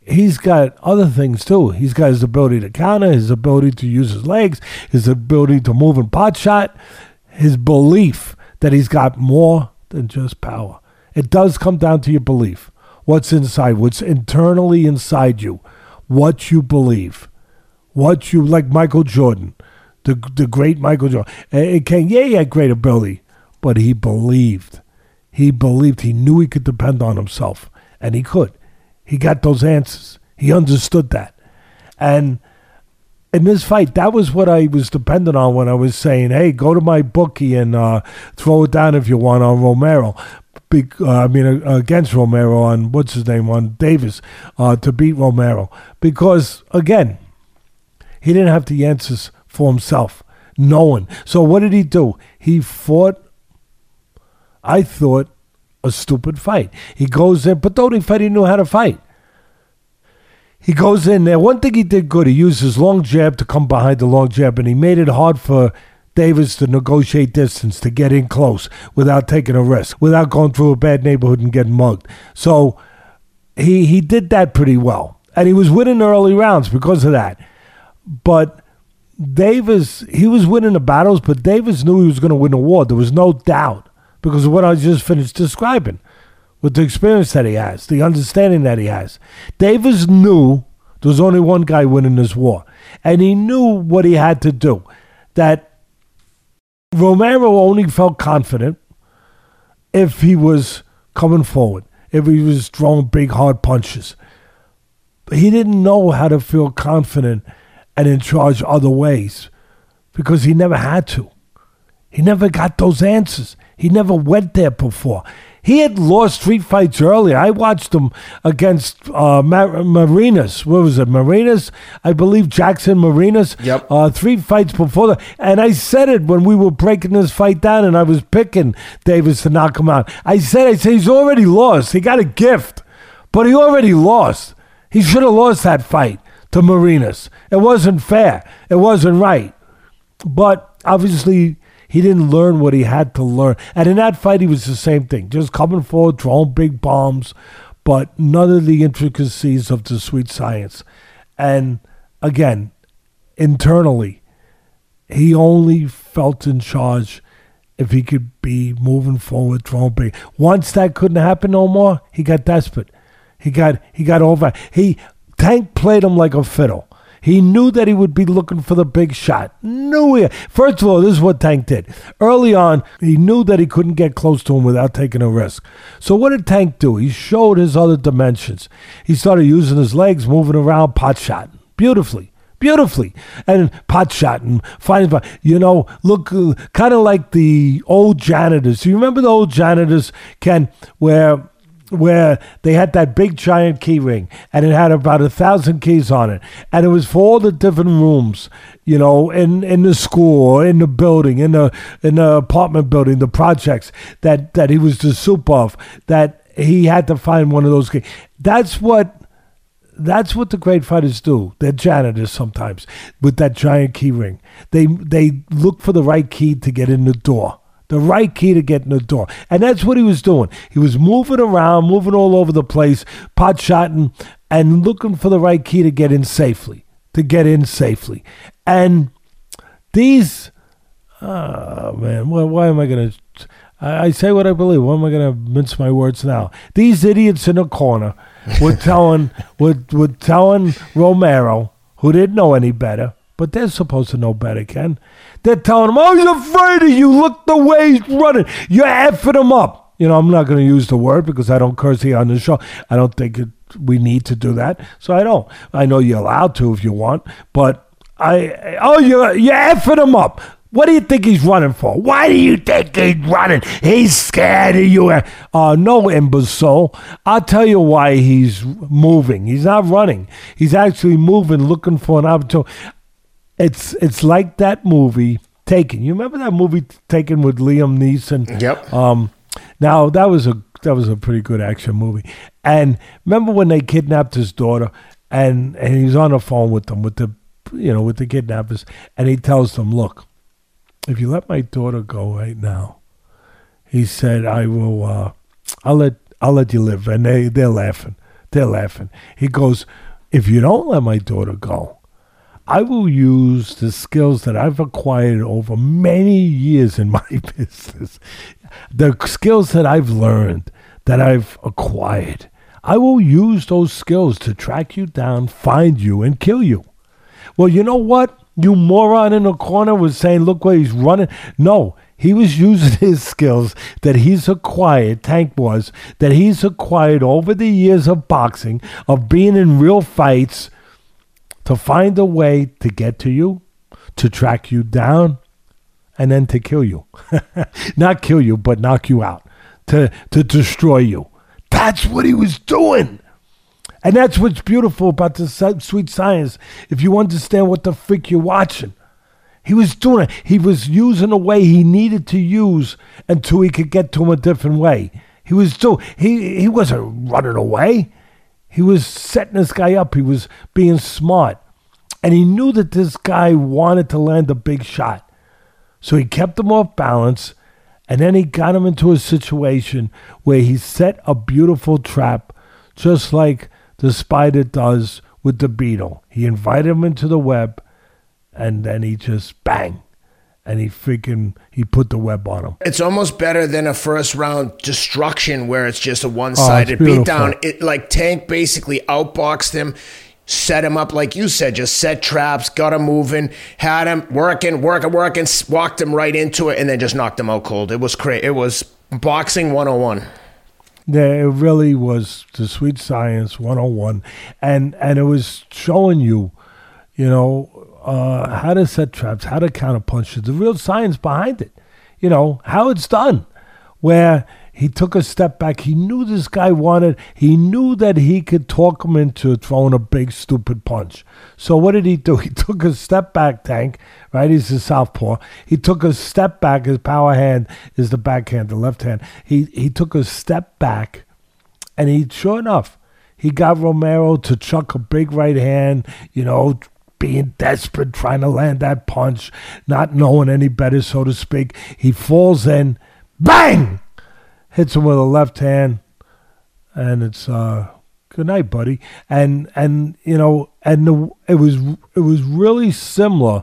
Speaker 2: he's got other things too. He's got his ability to counter, his ability to use his legs, his ability to move in pot shot, his belief that he's got more than just power. It does come down to your belief. what's inside, what's internally inside you, what you believe, what you like. Michael Jordan, the the great Michael Jordan. It can yeah, he had great ability, but he believed. He believed. He knew he could depend on himself, and he could. He got those answers. He understood that, and in this fight, that was what I was dependent on when I was saying, "Hey, go to my bookie and uh, throw it down if you want on Romero." Be, uh, I mean, uh, against Romero on what's his name on Davis uh, to beat Romero because again, he didn't have the answers for himself. No one. So what did he do? He fought. I thought a stupid fight. He goes in, but fight? He knew how to fight. He goes in there. One thing he did good, he used his long jab to come behind the long jab, and he made it hard for Davis to negotiate distance, to get in close without taking a risk, without going through a bad neighborhood and getting mugged. So he he did that pretty well. And he was winning early rounds because of that. But Davis, he was winning the battles, but Davis knew he was going to win the war. There was no doubt because of what I just finished describing with the experience that he has, the understanding that he has. Davis knew there was only one guy winning this war, and he knew what he had to do. That Romero only felt confident if he was coming forward, if he was throwing big, hard punches. But he didn't know how to feel confident and in charge other ways because he never had to. He never got those answers. He never went there before. He had lost three fights earlier. I watched him against uh, Marinez. What was it? Marinez? I believe Jackson Marinez.
Speaker 1: Yep.
Speaker 2: Uh, three fights before that. And I said it when we were breaking this fight down and I was picking Davis to knock him out. I said, I said, he's already lost. He got a gift, but he already lost. He should have lost that fight to Marinez. It wasn't fair. It wasn't right. But obviously, he didn't learn what he had to learn. And in that fight, he was the same thing, just coming forward, throwing big bombs, but none of the intricacies of the sweet science. And again, internally, he only felt in charge if he could be moving forward, throwing big. Once that couldn't happen no more, he got desperate. He got he got over. He Tank played him like a fiddle. He knew that he would be looking for the big shot. Knew it. First of all, this is what Tank did. Early on, he knew that he couldn't get close to him without taking a risk. So what did Tank do? He showed his other dimensions. He started using his legs, moving around, pot shot beautifully beautifully and pot shot and finding you know look uh, kind of like the old janitors you remember the old janitors ken where where they had that big giant key ring and it had about a thousand keys on it and it was for all the different rooms you know in in the school in the building in the in the apartment building the projects that that he was the soup of that he had to find one of those keys that's what that's what the great fighters do. They're janitors sometimes with that giant key ring. They they look for the right key to get in the door the right key to get in the door. And that's what he was doing. He was moving around, moving all over the place, pot shotting, and looking for the right key to get in safely. To get in safely. And these, oh man, why, why am I going to? I say what I believe. Why am I going to mince my words now? These idiots in the corner were [laughs] telling, were, were telling Romero, who didn't know any better, but they're supposed to know better, Ken. They're telling him, oh, he's afraid of you. Look the way he's running. You're effing him up. You know, I'm not going to use the word because I don't curse here on the show. I don't think it, we need to do that. So I don't. I know you're allowed to if you want, but I, oh, you're, you're effing him up. What do you think he's running for? Why do you think he's running? He's scared of you. Uh, no, imbecile. I'll tell you why he's moving. He's not running. He's actually moving, looking for an opportunity. It's it's like that movie Taken. You remember that movie Taken with Liam Neeson?
Speaker 1: Yep.
Speaker 2: Um, now that was a that was a pretty good action movie. And remember when they kidnapped his daughter, and and he's on the phone with them with the you know with the kidnappers, and he tells them, "Look, if you let my daughter go right now," he said, "I will. Uh, I'll let I'll let you live." And they they're laughing. They're laughing. He goes, "If you don't let my daughter go." I will use the skills that I've acquired over many years in my [laughs] business, the skills that I've learned, that I've acquired. I will use those skills to track you down, find you, and kill you. Well, you know what? You moron in the corner was saying, look where he's running. No, he was [laughs] using his skills that he's acquired, Tank was, that he's acquired over the years of boxing, of being in real fights, to find a way to get to you, to track you down, and then to kill you. [laughs] Not kill you, but knock you out, to, to destroy you. That's what he was doing. And that's what's beautiful about the sweet science. If you understand what the freak you're watching, he was doing it. He was using a way he needed to use until he could get to him a different way. He was doing. He he wasn't running away. He was setting this guy up. He was being smart, and he knew that this guy wanted to land a big shot. So he kept him off balance, and then he got him into a situation where he set a beautiful trap, just like the spider does with the beetle. He invited him into the web, and then he just bang. And he freaking he put the web on him.
Speaker 1: It's almost better than a first round destruction where it's just a one sided oh, beatdown. It like Tank basically outboxed him set him up like you said, just set traps, got him moving, had him working, working, working, walked him right into it, and then just knocked him out cold. It was crazy. It was boxing 101.
Speaker 2: Yeah, it really was the sweet science 101. And and it was showing you, you know, uh, how to set traps, how to counter punches, the real science behind it. You know, how it's done. Where he took a step back. He knew this guy wanted, he knew that he could talk him into throwing a big, stupid punch. So what did he do? [laughs] He took a step back, Tank, right? He's a southpaw. He took a step back. His power hand is the backhand, the left hand. He, he took a step back, and he, sure enough, he got Romero to chuck a big right hand, you know, being desperate, trying to land that punch, not knowing any better, so to speak. He falls in, bang! hits him with a left hand, and it's uh, good night, buddy. And and you know, and the, it was it was really similar.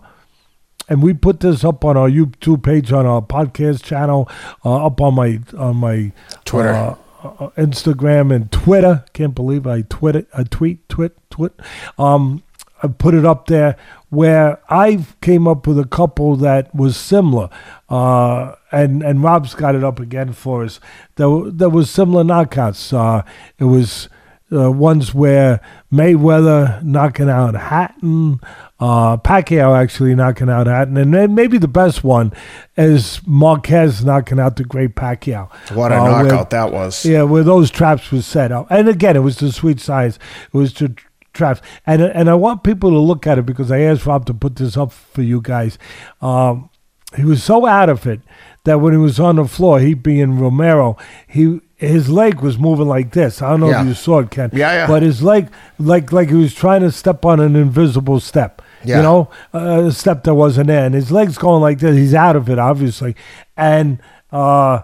Speaker 2: And we put this up on our YouTube page, on our podcast channel, uh, up on my on my
Speaker 1: Twitter.
Speaker 2: Uh, uh, Instagram and Twitter. Can't believe I tweet I tweet twit twit. Um, I put it up there where I came up with a couple that was similar. Uh, and and Rob's got it up again for us. There there was similar knockouts. Uh, it was uh, ones where Mayweather knocking out Hatton, uh, Pacquiao actually knocking out Hatton, and then maybe the best one is Marquez knocking out the great Pacquiao.
Speaker 1: What a uh, knockout where, that was!
Speaker 2: Yeah, where those traps was set up, and again, it was the sweet science. It was the traps, and and I want people to look at it because I asked Rob to put this up for you guys. Um, he was so out of it that when he was on the floor, he being Romero, he his leg was moving like this. I don't know yeah. if you saw it, Ken.
Speaker 1: Yeah, yeah.
Speaker 2: But his leg, like like he was trying to step on an invisible step. Yeah. You know, uh, a step that wasn't there, and his legs going like this. He's out of it, obviously. And uh,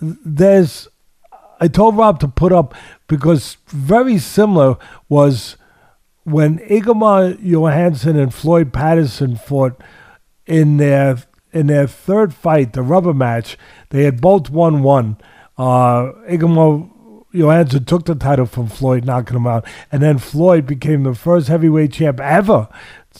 Speaker 2: there's, I told Rob to put up because very similar was when Ingemar Johansson and Floyd Patterson fought in their in their third fight, the rubber match, they had both won one. Uh, Ingemar Johansson took the title from Floyd, knocking him out, and then Floyd became the first heavyweight champ ever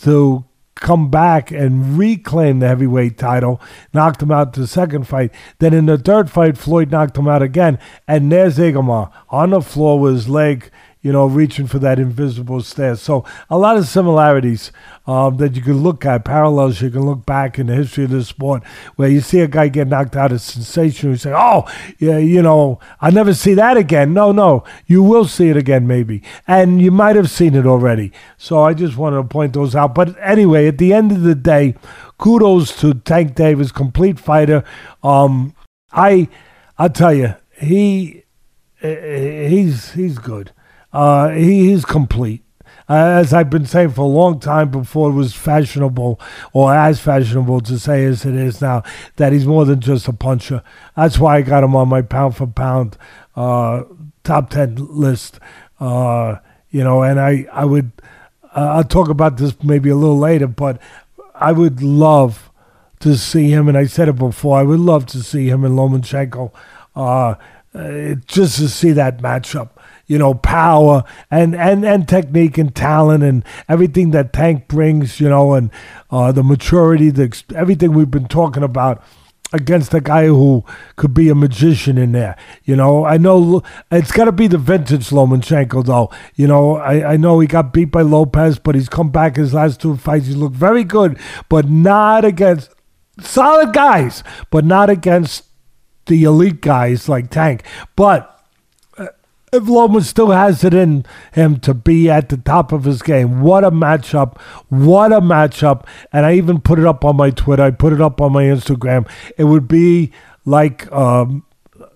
Speaker 2: to come back and reclaim the heavyweight title, knocked him out the second fight. Then in the third fight, Floyd knocked him out again, and there's Ingemar on the floor with his leg you know, reaching for that invisible stair. So a lot of similarities um, that you can look at, parallels you can look back in the history of the sport, where you see a guy get knocked out, it's sensational. You say, "Oh, yeah, you know, I never see that again." No, no, you will see it again, maybe, and you might have seen it already. So I just wanted to point those out. But anyway, at the end of the day, kudos to Tank Davis, complete fighter. Um, I, I'll tell you, he, he's he's good. Uh, he is complete. Uh, as I've been saying for a long time before it was fashionable or as fashionable to say as it is now, that he's more than just a puncher. That's why I got him on my pound for pound uh, top 10 list. Uh, you know, and I, I would, uh, I'll talk about this maybe a little later, but I would love to see him, and I said it before, I would love to see him and Lomachenko uh, just to see that matchup you know, power and, and, and technique and talent and everything that Tank brings, you know, and uh, the maturity, the everything we've been talking about against a guy who could be a magician in there. You know, I know it's got to be the vintage Lomachenko, though. You know, I, I know he got beat by Lopez, but he's come back his last two fights. He's looked very good, but not against solid guys, but not against the elite guys like Tank. But if Loman still has it in him to be at the top of his game, what a matchup! What a matchup! And I even put it up on my Twitter. I put it up on my Instagram. It would be like um,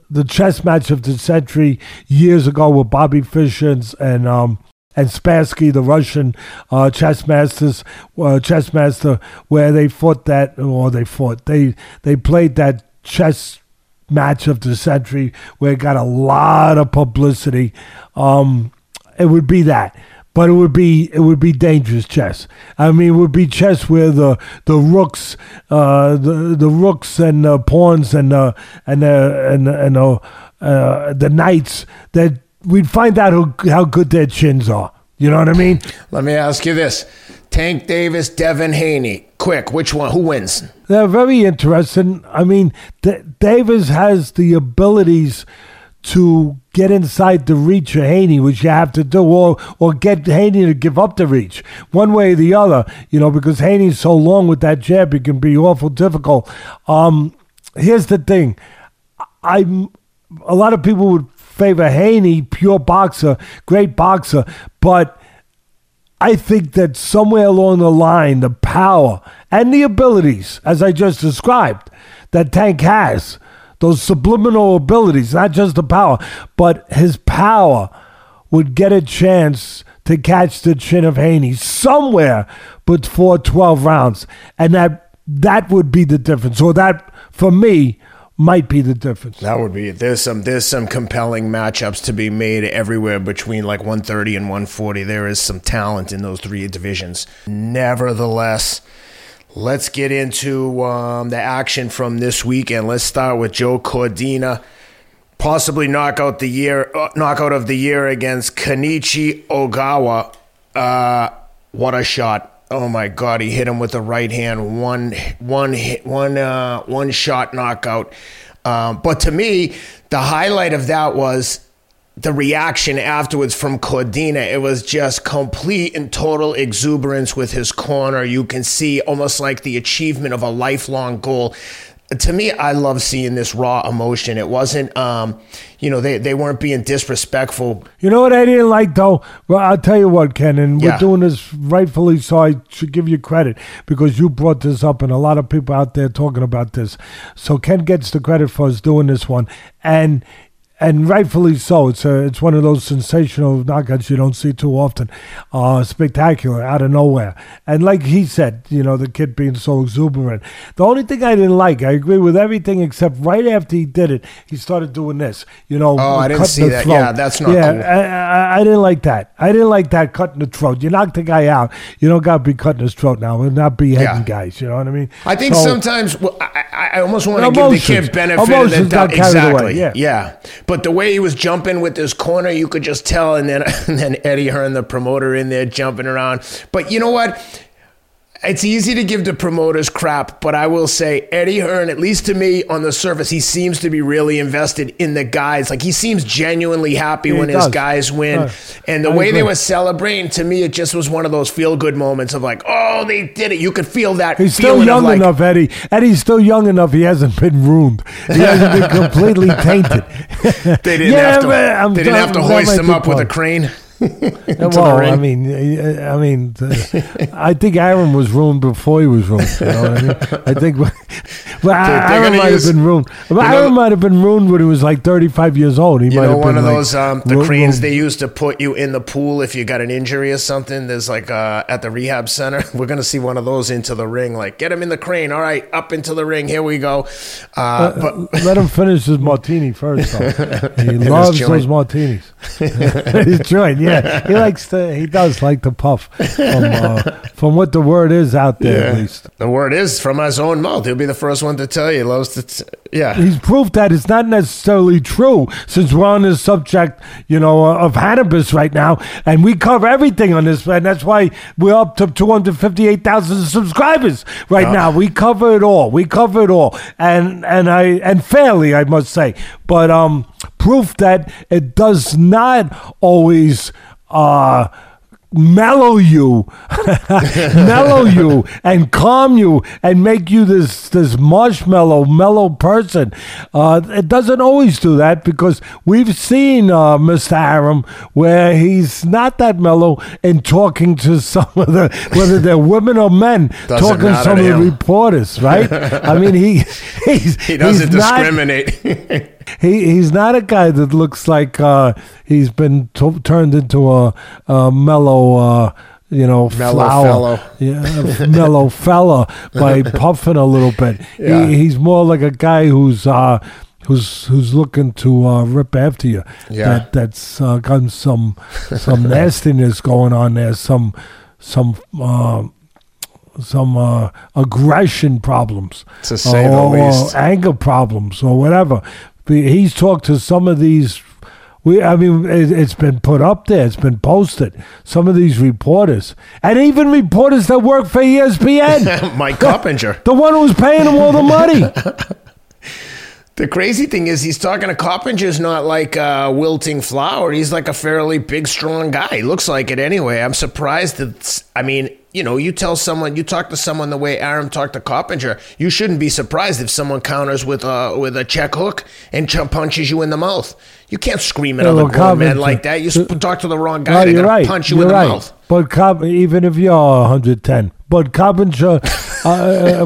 Speaker 2: the chess match of the century years ago with Bobby Fischer and, um, and Spassky, the Russian uh, chess masters, uh, chess master, where they fought that, or they fought, they they played that chess match of the century where it got a lot of publicity. Um, it would be that. But it would be it would be dangerous chess. I mean, it would be chess where the the rooks, uh, the the rooks and the pawns and the and the and and the, uh, the knights that we'd find out who, how good their chins are. You know what I mean?
Speaker 1: Let me ask you this: Tank Davis, Devin Haney. Quick, which one? Who wins?
Speaker 2: They're very interesting. I mean, D- Davis has the abilities to get inside the reach of Haney, which you have to do, or or get Haney to give up the reach, one way or the other. You know, because Haney's so long with that jab, it can be awful difficult. Um, here's the thing, I'm a lot of people would favor Haney, pure boxer, great boxer, but I think that somewhere along the line, the power and the abilities, as I just described, that Tank has, those subliminal abilities, not just the power, but his power would get a chance to catch the chin of Haney somewhere before 12 rounds. And that that would be the difference. Or that, for me, might be the difference.
Speaker 1: That would be there's some there's some compelling matchups to be made everywhere between like 130 and 140. There is some talent in those three divisions. Nevertheless, let's get into um, the action from this weekend. Let's start with Joe Cordina, possibly knockout the year uh, knockout of the year against Kenichi Ogawa. Uh, what a shot! Oh my God, he hit him with the right hand. One, one, hit, one, uh, one shot knockout. Um, but to me, the highlight of that was the reaction afterwards from Cordina. It was just complete and total exuberance with his corner. You can see almost like the achievement of a lifelong goal to me, I love seeing this raw emotion. It wasn't, um, you know, they, they weren't being disrespectful.
Speaker 2: You know what I didn't like though? Well, I'll tell you what, Ken, and yeah. we're doing this rightfully, so I should give you credit because you brought this up, and a lot of people out there talking about this. So Ken gets the credit for us doing this one, and and rightfully so. It's a, it's one of those sensational knockouts you don't see too often. Uh, spectacular out of nowhere. And like he said, you know, the kid being so exuberant. The only thing I didn't like, I agree with everything except right after he did it, he started doing this. You know,
Speaker 1: oh, I didn't see that. Throat. Yeah, that's not yeah, cool. I,
Speaker 2: I, I, didn't like that. I didn't like that cutting the throat. You knocked the guy out. You don't got to be cutting his throat now. and not be heading yeah. guys. You know what I mean?
Speaker 1: I think so, sometimes well, I, I almost want to give the kid benefit emotions of the doubt. Exactly. Away, yeah. yeah. But but the way he was jumping with his corner, you could just tell. And then, [laughs] and then Eddie Hearn, the promoter, in there jumping around. But you know what? It's easy to give the promoters crap, but I will say Eddie Hearn, at least to me on the surface, he seems to be really invested in the guys. Like he seems genuinely happy yeah, when his guys win. And the I way agree. they were celebrating, to me, it just was one of those feel good moments of like, oh, they did it. You could feel that.
Speaker 2: He's still young like, enough, Eddie. Eddie's still young enough. He hasn't been ruined. He hasn't been [laughs] completely tainted.
Speaker 1: they didn't yeah, have to, they didn't have to hoist him up point. with a crane. [laughs]
Speaker 2: well, I mean, I mean, I think Arum was ruined before he was ruined. You know what I mean? I think, [laughs] well, Arum might have been ruined. Arum might have been ruined when he was like 35 years old. He
Speaker 1: you
Speaker 2: might
Speaker 1: know,
Speaker 2: have
Speaker 1: one
Speaker 2: been
Speaker 1: of
Speaker 2: like
Speaker 1: those um, the ru- cranes they used to put you in the pool if you got an injury or something. There's like uh, at the rehab center, [laughs] we're gonna see one of those into the ring. Like, get him in the crane. All right, up into the ring. Here we go. Uh, uh,
Speaker 2: but let him finish his martini first. He loves those martinis. his joint, yeah. Man. He likes to. He does like to puff from uh, from what the word is out there. At least
Speaker 1: The word is from his own mouth. He'll be the first one to tell you. He loves to. T- yeah.
Speaker 2: he's proof that it's not necessarily true. Since we're on the subject, you know, uh, of cannabis right now, and we cover everything on this, and that's why we're up to two hundred fifty-eight thousand subscribers right now. We cover it all. We cover it all, and and I and fairly, I must say, but um, proof that it does not always uh mellow you [laughs] mellow you and calm you and make you this this marshmallow mellow person. Uh it doesn't always do that because we've seen uh mr Arum where he's not that mellow in talking to some of the whether they're women or men [laughs]
Speaker 1: Doesn't
Speaker 2: talking to some of the reporters right? [laughs] I mean he he's
Speaker 1: He doesn't
Speaker 2: he's not-
Speaker 1: discriminate.
Speaker 2: He he's not a guy that looks like uh, he's been t- turned into a, a mellow, uh, you know,
Speaker 1: Mellow
Speaker 2: flower,
Speaker 1: fellow.
Speaker 2: yeah, mellow [laughs] fella by [laughs] puffing a little bit.
Speaker 1: Yeah.
Speaker 2: He, he's more like a guy who's. Uh, Who's who's looking to uh, rip after you?
Speaker 1: Yeah.
Speaker 2: That that's uh, got some some [laughs] nastiness going on there. Some some uh, some uh, aggression problems
Speaker 1: To say the least.
Speaker 2: or anger problems or whatever. He's talked to some of these. We, I mean, it, it's been put up there. It's been posted. Some of these reporters, and even reporters that work for ESPN, [laughs]
Speaker 1: Mike Coppinger. [laughs]
Speaker 2: the one who's paying them all the money. [laughs]
Speaker 1: The crazy thing is, he's talking to Coppinger's not like a wilting flower. He's like a fairly big, strong guy. He looks like it anyway. I'm surprised that, I mean, you know, you tell someone, you talk to someone the way Arum talked to Coppinger, you shouldn't be surprised if someone counters with a, with a check hook and ch- punches you in the mouth. You can't scream at
Speaker 2: Yeah,
Speaker 1: other grown men like that. You talk to the wrong guy,
Speaker 2: Oh,
Speaker 1: they're going
Speaker 2: right.
Speaker 1: punch you
Speaker 2: you're
Speaker 1: in the
Speaker 2: right.
Speaker 1: mouth.
Speaker 2: But Cop, even if you're 110, but Coppinger, [laughs] uh, uh,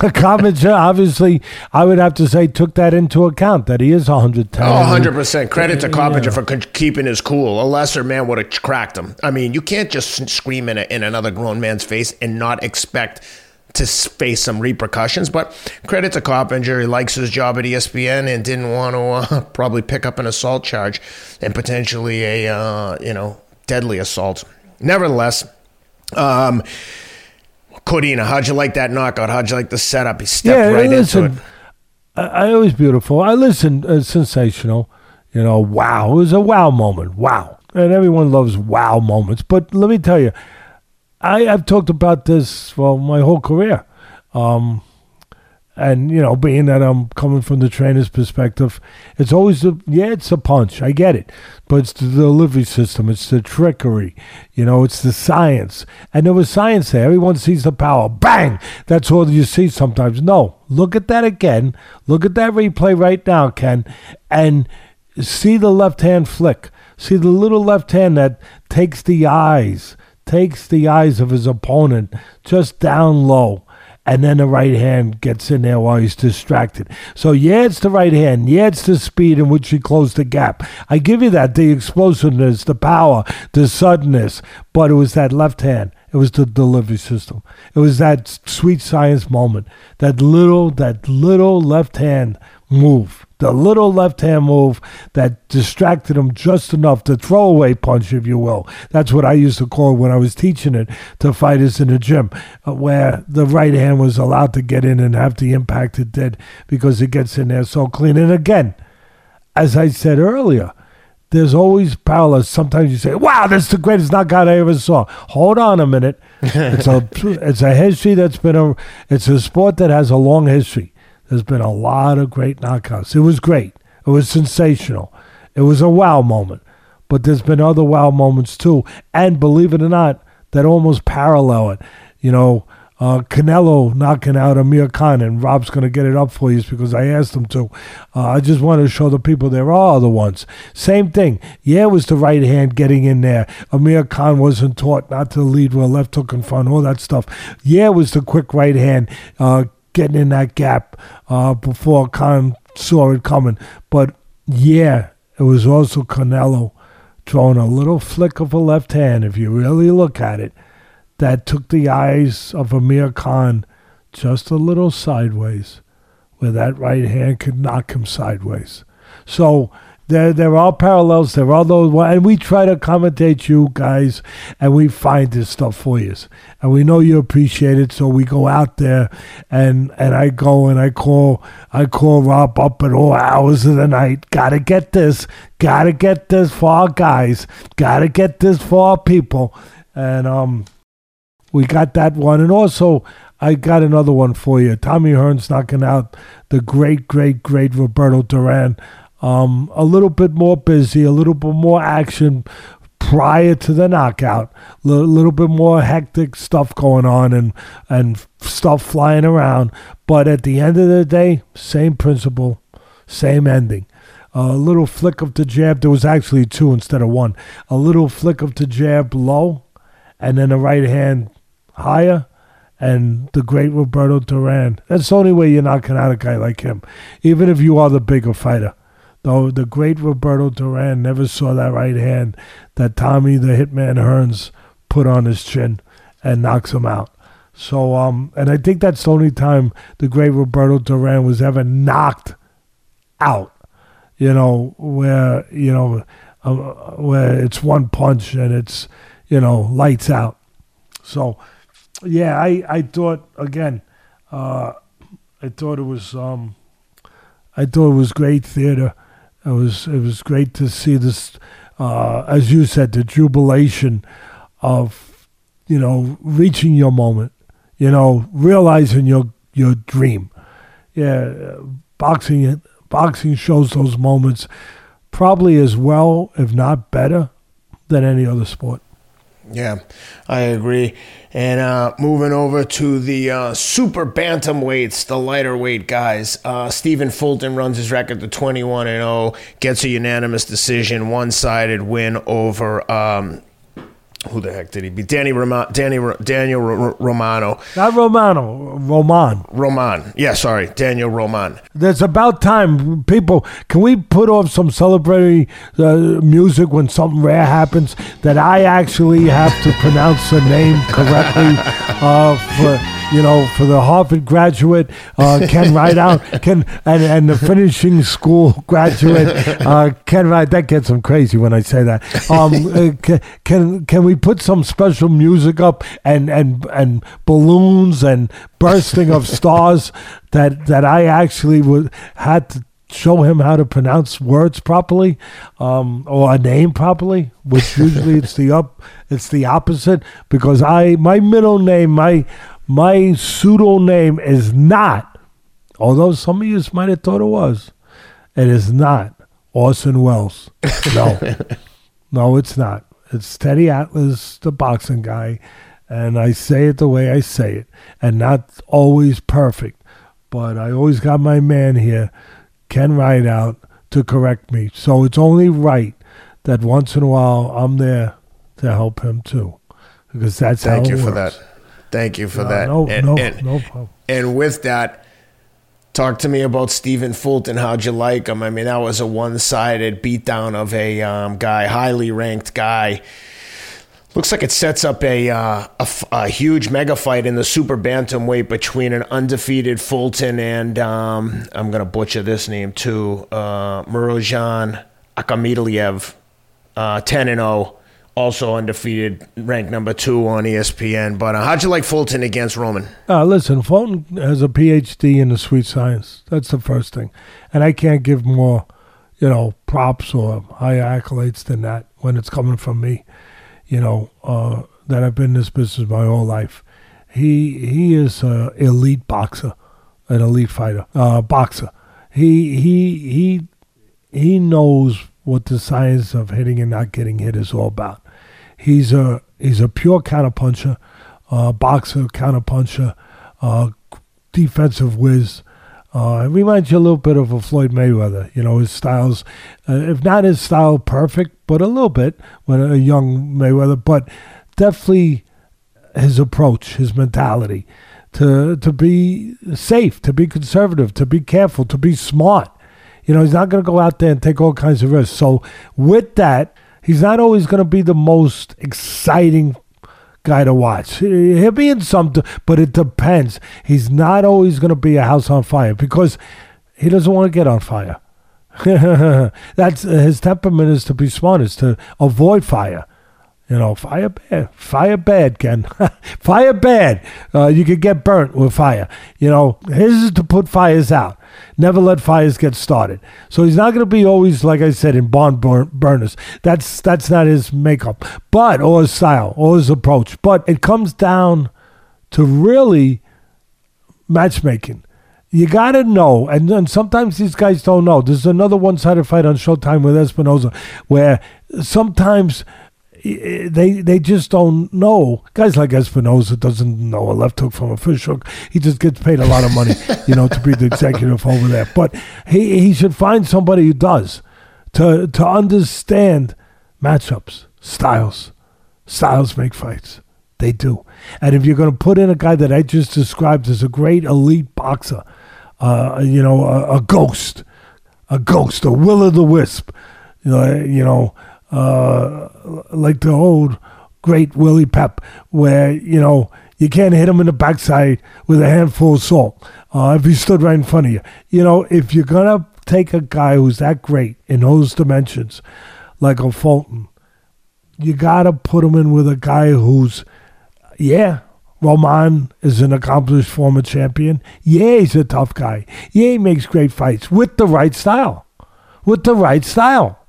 Speaker 2: but [laughs] Coppinger, obviously, I would have to say took that into account that he is 110.
Speaker 1: Oh, 100%. Credit to Coppinger for keeping his cool. A lesser man would have cracked him. I mean, you can't just scream in, a, in another grown man's face and not expect to face some repercussions. But credit to Coppinger. He likes his job at ESPN and didn't want to uh, [laughs] probably pick up an assault charge and potentially a, uh, you know, deadly assault. Nevertheless, um, Cordina, how'd you like that knockout? How'd you like the setup? He stepped
Speaker 2: Yeah,
Speaker 1: right
Speaker 2: listen,
Speaker 1: into it.
Speaker 2: I, I it was beautiful. I listened, uh, sensational. You know, wow. It was a wow moment. Wow. And everyone loves wow moments. But let me tell you, I, I've talked about this, well, my whole career. Um, and, you know, being that I'm coming from the trainer's perspective, it's always, a, yeah, it's a punch. I get it. But it's the delivery system, it's the trickery, you know, it's the science. And there was science there. Everyone sees the power. Bang! That's all you see sometimes. No, look at that again. Look at that replay right now, Ken, and see the left hand flick. See the little left hand that takes the eyes, takes the eyes of his opponent just down low and then the right hand gets in there while he's distracted. So yeah, it's the right hand. Yeah, it's the speed in which he closed the gap. I give you that, the explosiveness, the power, the suddenness, but it was that left hand. It was the delivery system. It was that sweet science moment. That little, that little left hand move. The little left hand move that distracted him just enough, the throwaway punch, if you will. That's what I used to call it when I was teaching it to fighters in the gym, uh, where the right hand was allowed to get in and have the impact it did because it gets in there so clean. And again, as I said earlier, there's always parallels. Sometimes you say, "Wow, that's the greatest knockout I ever saw." Hold on a minute. [laughs] it's a it's a history that's been a it's a sport that has a long history. There's been a lot of great knockouts. It was great. It was sensational. It was a wow moment. But there's been other wow moments too. And believe it or not, that almost parallel it. You know, uh, Canelo knocking out Amir Khan, and Rob's going to get it up for you because I asked him to. Uh, I just want to show the people there are other ones. Same thing. Yeah, it was the right hand getting in there. Amir Khan wasn't taught not to lead with a left hook in front, all that stuff. Yeah, it was the quick right hand uh, getting in that gap uh, before Khan saw it coming. But yeah, it was also Canelo throwing a little flick of a left hand, if you really look at it, that took the eyes of Amir Khan just a little sideways, where that right hand could knock him sideways. So there there are parallels. There are those, and we try to accommodate you guys, and we find this stuff for you, and we know you appreciate it. So we go out there, and and I go and I call I call Rob up at all hours of the night. Gotta get this, gotta get this for our guys, gotta get this for our people, and um, we got that one, and also. I got another one for you. Tommy Hearns knocking out the great, great, great Roberto Duran um, a little bit more busy, a little bit more action prior to the knockout. A L- little bit more hectic stuff going on and and stuff flying around. But at the end of the day, same principle, same ending. A little flick of the jab. There was actually two instead of one. A little flick of the jab low, and then a right hand higher, and the great Roberto Duran. That's the only way you're knocking out a guy like him, even if you are the bigger fighter. Though the great Roberto Duran never saw that right hand that Tommy the Hitman Hearns put on his chin and knocks him out. So, um, and I think that's the only time the great Roberto Duran was ever knocked out. You know, where you know, uh, where it's one punch and it's you know lights out. So, yeah, I I thought again, uh, I thought it was um, I thought it was great theater. It was it was great to see this, uh, as you said, the jubilation of you know reaching your moment, you know realizing your your dream. Yeah, boxing boxing shows those moments probably as well, if not better, than any other sport.
Speaker 1: Yeah, I agree. And uh, moving over to the uh, super bantamweights, the lighter weight guys. Uh, Stephen Fulton runs his record to 21 and 0, gets a unanimous decision, one sided win over um, who the heck did he beat? Danny Roma, Danny Daniel Romano.
Speaker 2: Not Romano, Roman.
Speaker 1: Roman. Yeah, sorry, Daniel Roman.
Speaker 2: It's about time, people. Can we put off some celebratory uh, music when something rare happens that I actually have to pronounce the name correctly [laughs] uh, for you know, for the Harvard graduate, uh, Ken Rideout, [laughs] Ken, and, and the finishing school graduate, uh, Ken Rideout. That gets him crazy when I say that. Um, [laughs] uh, can can we put some special music up and and and balloons and bursting of [laughs] stars that that I actually would had to show him how to pronounce words properly um, or a name properly which usually it's the up it's the opposite because i my middle name my my pseudo name is not, although some of you might have thought it was, it is not Orson Welles. No, [laughs] no, it's not. It's Teddy Atlas, the boxing guy, and I say it the way I say it, and not always perfect, but I always got my man here, Ken Rideout, to correct me. So it's only right that once in a while I'm there to help him too, because that's
Speaker 1: Thank
Speaker 2: how
Speaker 1: you
Speaker 2: it
Speaker 1: for
Speaker 2: works.
Speaker 1: that. Thank you for
Speaker 2: No,
Speaker 1: that.
Speaker 2: no,
Speaker 1: and,
Speaker 2: no,
Speaker 1: and,
Speaker 2: no problem.
Speaker 1: and with that, talk to me about Stephen Fulton. How'd you like him? I mean, that was a one-sided beatdown of a um, guy, highly ranked guy. Looks like it sets up a, uh, a, a huge mega fight in the super bantamweight between an undefeated Fulton and um, I'm gonna butcher this name too, uh, Murodjon uh, ten and zero, also undefeated, ranked number two on ESPN. But uh, how'd you like Fulton against Roman?
Speaker 2: Uh, listen, Fulton has a PhD in the sweet science. That's the first thing. And I can't give more, you know, props or higher accolades than that when it's coming from me, you know, uh, that I've been in this business my whole life. He he is an elite boxer, an elite fighter, uh, boxer. He he he he knows what the science of hitting and not getting hit is all about. He's a he's a pure counterpuncher, uh, boxer, counterpuncher, uh, defensive whiz. Uh, it reminds you a little bit of a Floyd Mayweather. You know, his style's, uh, if not his style perfect, but a little bit when a young Mayweather, but definitely his approach, his mentality to to be safe, to be conservative, to be careful, to be smart. You know, he's not going to go out there and take all kinds of risks. So with that, he's not always going to be the most exciting guy to watch. He'll be in some, but it depends. He's not always going to be a house on fire because he doesn't want to get on fire. [laughs] That's his temperament is to be smart, is to avoid fire. You know, fire bad, fire bad, Ken, [laughs] fire bad. Uh, you could get burnt with fire. You know, his is to put fires out. Never let fires get started. So he's not going to be always, like I said, in burn- burners. That's that's not his makeup, but or his style or his approach. But it comes down to really matchmaking. You got to know, and, and sometimes these guys don't know. There's another one-sided fight on Showtime with Espinoza, where sometimes they they just don't know. Guys like Espinoza doesn't know a left hook from a fish hook. He just gets paid a lot of money, you know, to be the executive over there. But he he should find somebody who does to to understand matchups, styles. Styles make fights. They do. And if you're going to put in a guy that I just described as a great elite boxer, uh, you know, a, a, ghost, a ghost, a will o' the wisp, you know, you know uh, like the old great Willie Pep, where, you know, you can't hit him in the backside with a handful of salt uh, if he stood right in front of you. You know, if you're to take a guy who's that great in those dimensions, like a Fulton, you got to put him in with a guy who's, yeah, Roman is an accomplished former champion. Yeah, he's a tough guy. Yeah, he makes great fights with the right style. With the right style.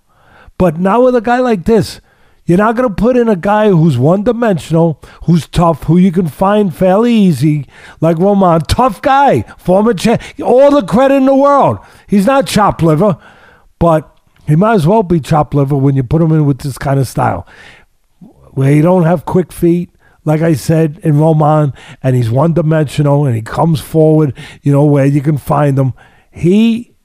Speaker 2: But now with a guy like this, you're not going to put in a guy who's one dimensional, who's tough, who you can find fairly easy, like Roman. Tough guy, former champ, all the credit in the world. He's not chop liver, but he might as well be chop liver when you put him in with this kind of style, where you don't have quick feet. Like I said in Roman, and he's one dimensional, and he comes forward, you know, where you can find him. He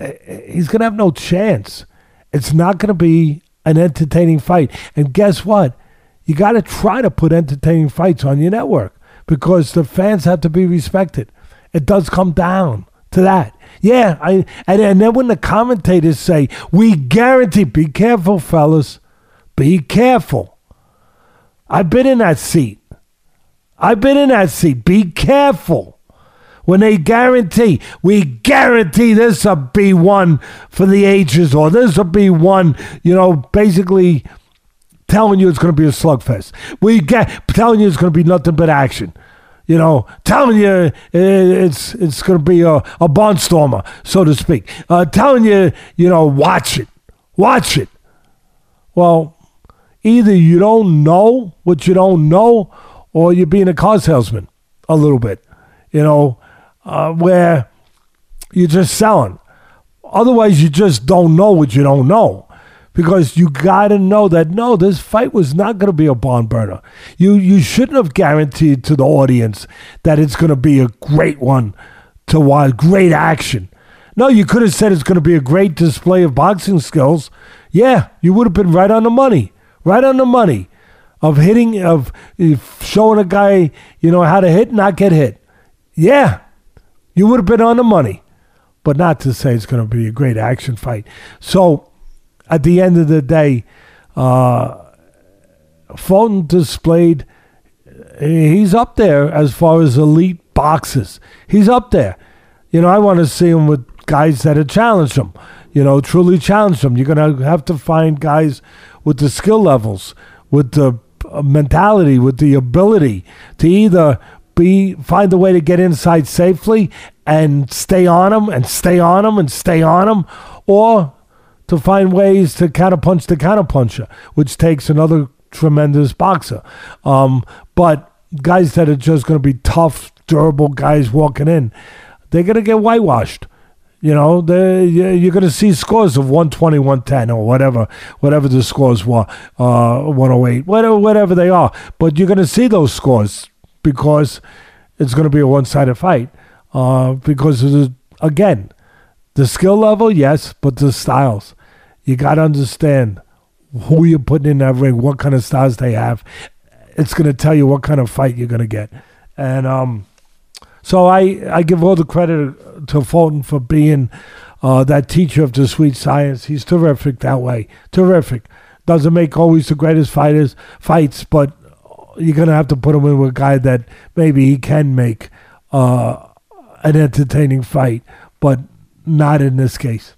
Speaker 2: eh, eh, he's gonna have no chance it's not going to be an entertaining fight. And guess what? You got to try to put entertaining fights on your network because the fans have to be respected. It does come down to that. Yeah, I and, and then when the commentators say, "We guarantee," be careful, fellas, be careful. I've been in that seat. I've been in that seat. Be careful when they guarantee, we guarantee this be one for the ages, or this be one, you know, basically telling you it's going to be a slugfest. We get telling you it's going to be nothing but action. You know, telling you eh, it's it's going to be a, a barnstormer, so to speak. Uh, telling you, you know, watch it, watch it. Well, either you don't know what you don't know, or you're being a car salesman a little bit. You know, uh, where you're just selling. Otherwise, you just don't know what you don't know. Because you got to know that no, this fight was not going to be a barn burner. You you shouldn't have guaranteed to the audience that it's going to be a great one to watch, great action. No, you could have said it's going to be a great display of boxing skills. Yeah, you would have been right on the money, right on the money of hitting, of showing a guy, you know, how to hit, not get hit. Yeah, you would have been on the money, but not to say it's going to be a great action fight. So, at the end of the day, uh, Fulton displayed. He's up there as far as elite boxes. He's up there. You know, I want to see him with guys that have challenged him. You know, truly challenged him. You're going to have to find guys with the skill levels, with the mentality, with the ability to either be find a way to get inside safely and stay on them and stay on them and stay on them, or to find ways to counterpunch the counterpuncher, which takes another tremendous boxer. Um, but guys that are just going to be tough, durable guys walking in, they're going to get whitewashed. You know, you're going to see scores of 120, 110, or whatever, whatever the scores were, uh, 108, whatever, whatever they are. But you're going to see those scores because it's going to be a one-sided fight. Uh, because again, the skill level, yes, but the styles, you got to understand who you're putting in that ring, what kind of styles they have. It's going to tell you what kind of fight you're going to get, and um, so I I give all the credit to Fulton for being uh, that teacher of the sweet science. He's terrific that way, terrific. Doesn't make always the greatest fighters fights, but you're gonna have to put him in with a guy that maybe he can make uh, an entertaining fight, but not in this case.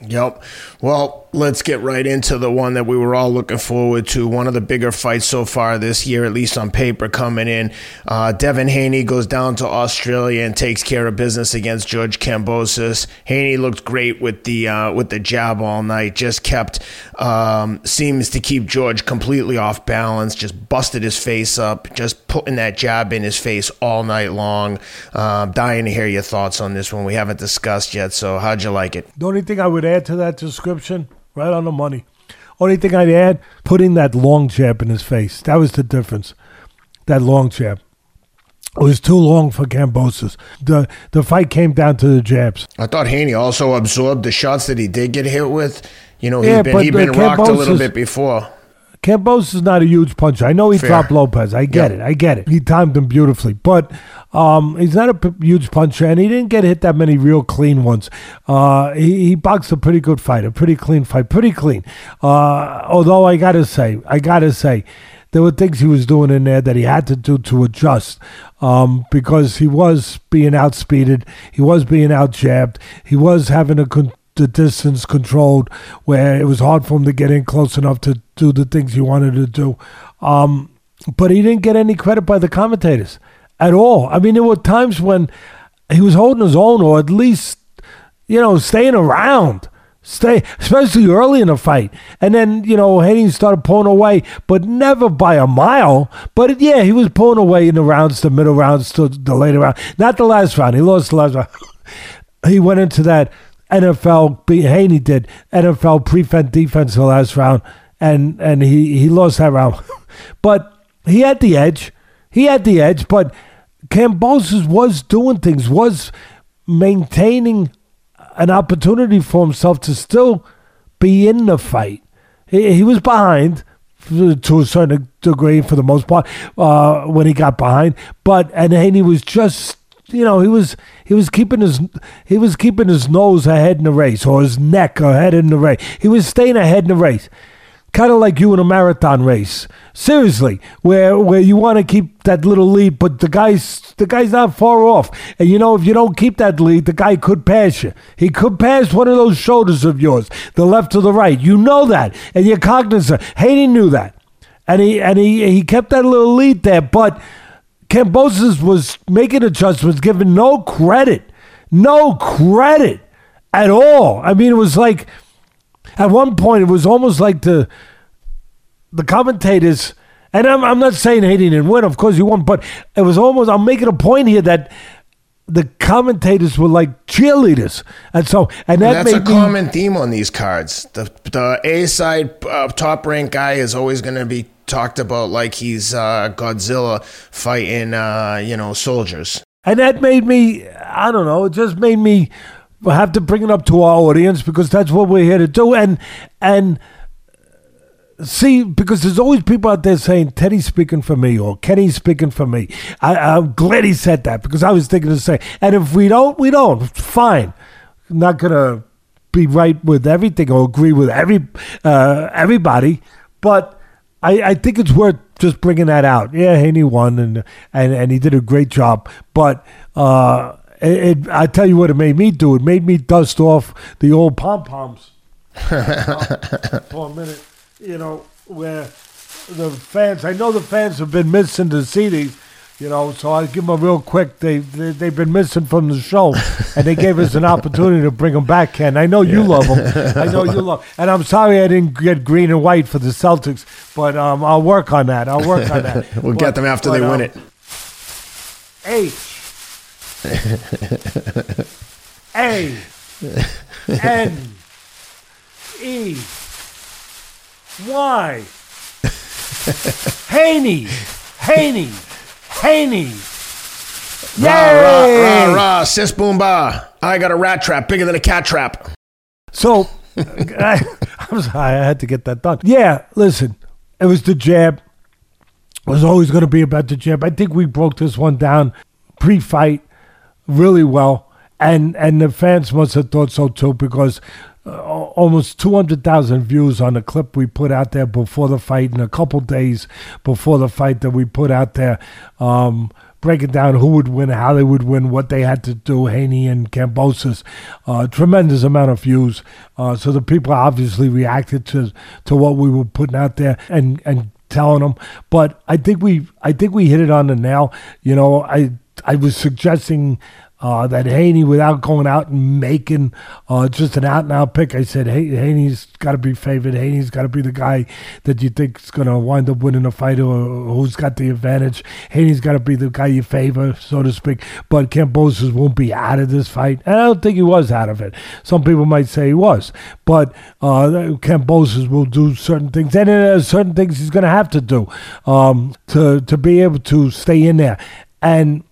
Speaker 1: Yep. Well, let's get right into the one that we were all looking forward to. One of the bigger fights so far this year, at least on paper, coming in. Uh, Devin Haney goes down to Australia and takes care of business against George Kambosos. Haney looked great with the uh, with the jab all night. Just kept um, seems to keep George completely off balance. Just busted his face up. Just putting that jab in his face all night long. Uh, dying to hear your thoughts on this one. We haven't discussed yet. So how'd you like it?
Speaker 2: The only thing I would add to that description, right on the money. Only thing I'd add, putting that long jab in his face. That was the difference. That long jab. It was too long for Kambosos. The the fight came down to the jabs.
Speaker 1: I thought Haney also absorbed the shots that he did get hit with. You know, he'd yeah, been, he'd been rocked a little bit before.
Speaker 2: Kambosos is not a huge puncher. I know he Fair. dropped Lopez. I get it. I get it. He timed him beautifully, but um, he's not a p- huge puncher, and he didn't get hit that many real clean ones. Uh, he, he boxed a pretty good fight, a pretty clean fight, pretty clean. Uh, although I gotta say, I gotta say, there were things he was doing in there that he had to do to adjust um, because he was being outspeeded, he was being out jabbed, he was having a con- the distance controlled, where it was hard for him to get in close enough to do the things he wanted to do. Um, but he didn't get any credit by the commentators at all. I mean, there were times when he was holding his own, or at least, you know, staying around. Stay, especially early in the fight, and then you know Haney started pulling away, but never by a mile. But yeah, he was pulling away in the rounds, the middle rounds, to the later round. Not the last round. He lost the last round. [laughs] he went into that NFL, Haney did NFL prevent defense the last round, and and he he lost that round, [laughs] but he had the edge. He had the edge, but Kambosos was doing things, was maintaining an opportunity for himself to still be in the fight. He, he was behind to a certain degree for the most part uh, when he got behind, but and Haney was just you know, he was he was keeping his he was keeping his nose ahead in the race or his neck ahead in the race. He was staying ahead in the race. Kind of like you in a marathon race. Seriously, where where you want to keep that little lead, but the guy's the guy's not far off. And you know, if you don't keep that lead, the guy could pass you. He could pass one of those shoulders of yours, the left or the right. You know that, and you're cognizant. Haney knew that, and he and he he kept that little lead there, but Kambosos was making adjustments, giving no credit, no credit at all. I mean, it was like at one point it was almost like the the commentators. And I'm, I'm not saying he didn't win. Of course he won, but it was almost. I'm making a point here that the commentators were like cheerleaders, and so and that
Speaker 1: and that's a
Speaker 2: me,
Speaker 1: common theme on these cards. The the A side uh, top rank guy is always going to be talked about like he's uh, Godzilla fighting, uh, you know, soldiers.
Speaker 2: And that made me, I don't know, it just made me have to bring it up to our audience because that's what we're here to do. And and see, because there's always people out there saying Teddy's speaking for me or Kenny's speaking for me. I, am glad he said that because I was thinking the same. And if we don't, we don't. Fine. I'm not gonna be right with everything or agree with every uh, everybody, but I, I think it's worth just bringing that out. Yeah, Haney won and and, and he did a great job. But uh, it, it, I tell you what, it made me do. It made me dust off the old pom poms [laughs] for a minute. You know where the fans. I know the fans have been missing the these you know, so I'll give them a real quick. They, they they've been missing from the show, and they gave us an opportunity to bring them back. Ken, I know you yeah. love them. I know you [laughs] love. And I'm sorry I didn't get green and white for the Celtics, but um, I'll work on that. I'll work on that. [laughs]
Speaker 1: we'll
Speaker 2: but,
Speaker 1: get them after but, they um, win it.
Speaker 2: H A N E Y Haney Haney. Haney. Yay! Rah,
Speaker 1: rah, rah, rah, sis boom ba. I got a rat trap bigger than a cat trap.
Speaker 2: So, [laughs] I, I'm sorry, I had to get that done. Yeah, listen, it was the jab. It was always going to be about the jab. I think we broke this one down pre-fight really well, and and the fans must have thought so too because uh, almost 200,000 views on the clip we put out there before the fight, and a couple days before the fight that we put out there. Um, breaking down who would win, how they would win, what they had to do, Haney and Kambosos. Uh, tremendous amount of views. Uh, so the people obviously reacted to to what we were putting out there and and telling them. But I think we I think we hit it on the nail. You know, I I was suggesting uh, that Haney, without going out and making uh, just an out and out pick, I said, hey, Haney's got to be favored. Haney's got to be the guy that you think is going to wind up winning a fight or who's got the advantage. Haney's got to be the guy you favor, so to speak. But Kambosos won't be out of this fight. And I don't think he was out of it. Some people might say he was. But uh, will do certain things. And uh, certain things he's going to have to do um, to, to be able to stay in there. And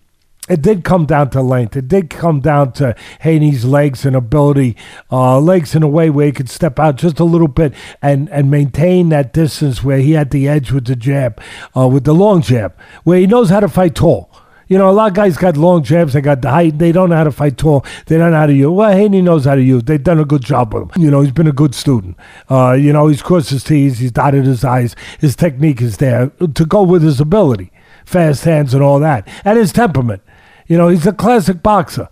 Speaker 2: it did come down to length. It did come down to Haney's legs and ability, uh, legs in a way where he could step out just a little bit and, and maintain that distance where he had the edge with the jab, uh, with the long jab, where he knows how to fight tall. You know, a lot of guys got long jabs. They got the height. They don't know how to fight tall. They don't know how to use. Well, Haney knows how to use. They've done a good job with him. You know, he's been a good student. Uh, you know, he's crossed his T's. He's dotted his I's. His technique is there to go with his ability, fast hands and all that, and his temperament. You know, he's a classic boxer.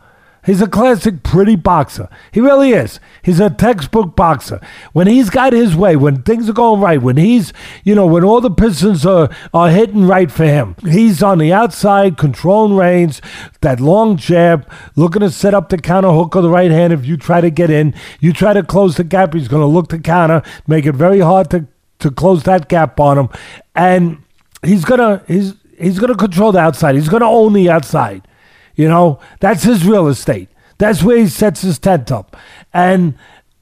Speaker 2: He's a classic pretty boxer. He really is. He's a textbook boxer. When he's got his way, when things are going right, when he's, you know, when all the pistons are, are hitting right for him, he's on the outside, controlling range, that long jab, looking to set up the counter hook of the right hand. If you try to get in, you try to close the gap, he's going to look to counter, make it very hard to, to close that gap on him. And he's going to, he's, he's going to control the outside. He's going to own the outside. You know, that's his real estate. That's where he sets his tent up. And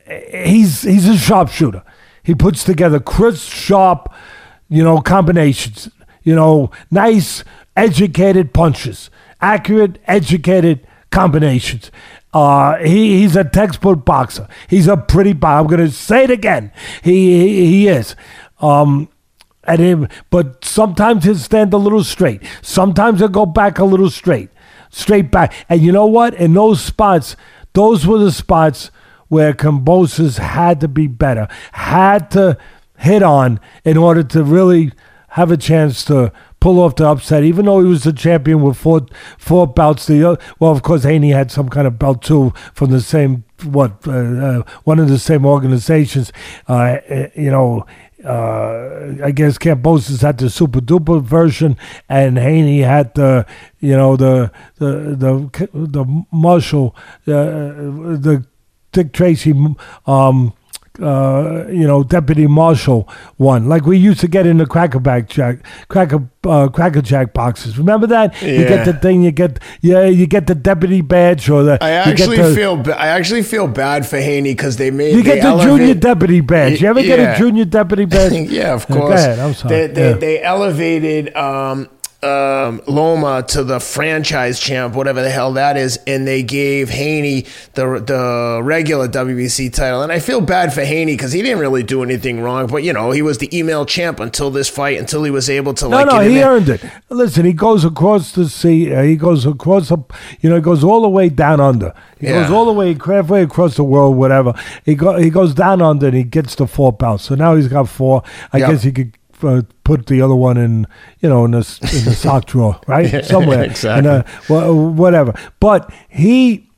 Speaker 2: he's he's a sharpshooter. He puts together crisp, sharp, you know, combinations. You know, nice, educated punches, accurate, educated combinations. Uh, he, he's a textbook boxer. He's a pretty boxer. I'm going to say it again. He, he, he is. Um, at him, but sometimes he'll stand a little straight. Sometimes he'll go back a little straight straight back. And you know what? In those spots, those were the spots where Kambosos had to be better, had to hit on in order to really have a chance to pull off the upset. Even though he was the champion with four four belts, the well, of course, Haney had some kind of belt too from the same what uh, uh, one of the same organizations. Uh, eh, you know, uh, I guess Kambosos had the super duper version, and Haney had the you know the the the the Marshall uh, the Dick Tracy um, uh, you know, deputy marshal one, like we used to get in the crackerback jack, cracker, uh, crackerjack boxes. Remember that? Yeah. You get the thing, you get, yeah, you get the deputy badge or the.
Speaker 1: I actually the, feel, I actually feel bad for Haney because they made.
Speaker 2: You
Speaker 1: get
Speaker 2: the
Speaker 1: elevate,
Speaker 2: junior deputy badge. You ever yeah. get a junior deputy [laughs] badge?
Speaker 1: yeah, of course.
Speaker 2: Ahead. I'm sorry.
Speaker 1: They, they, yeah. they elevated um, um, Loma to the franchise champ, whatever the hell that is, and they gave Haney the the regular WBC title. And I feel bad for Haney because he didn't really do anything wrong, but you know he was the email champ until this fight, until he was able to
Speaker 2: no,
Speaker 1: like.
Speaker 2: No, he
Speaker 1: there.
Speaker 2: earned it. Listen, he goes across the sea. Uh, he goes across, the, you know, he goes all the way down under. He yeah. goes all the way halfway across the world, whatever. He go he goes down under and he gets the four belts. So now he's got four. I yep. guess he could uh, put the other one in, you know, in the in the sock [laughs] drawer, right, somewhere,
Speaker 1: exactly,
Speaker 2: a, well, whatever. But he,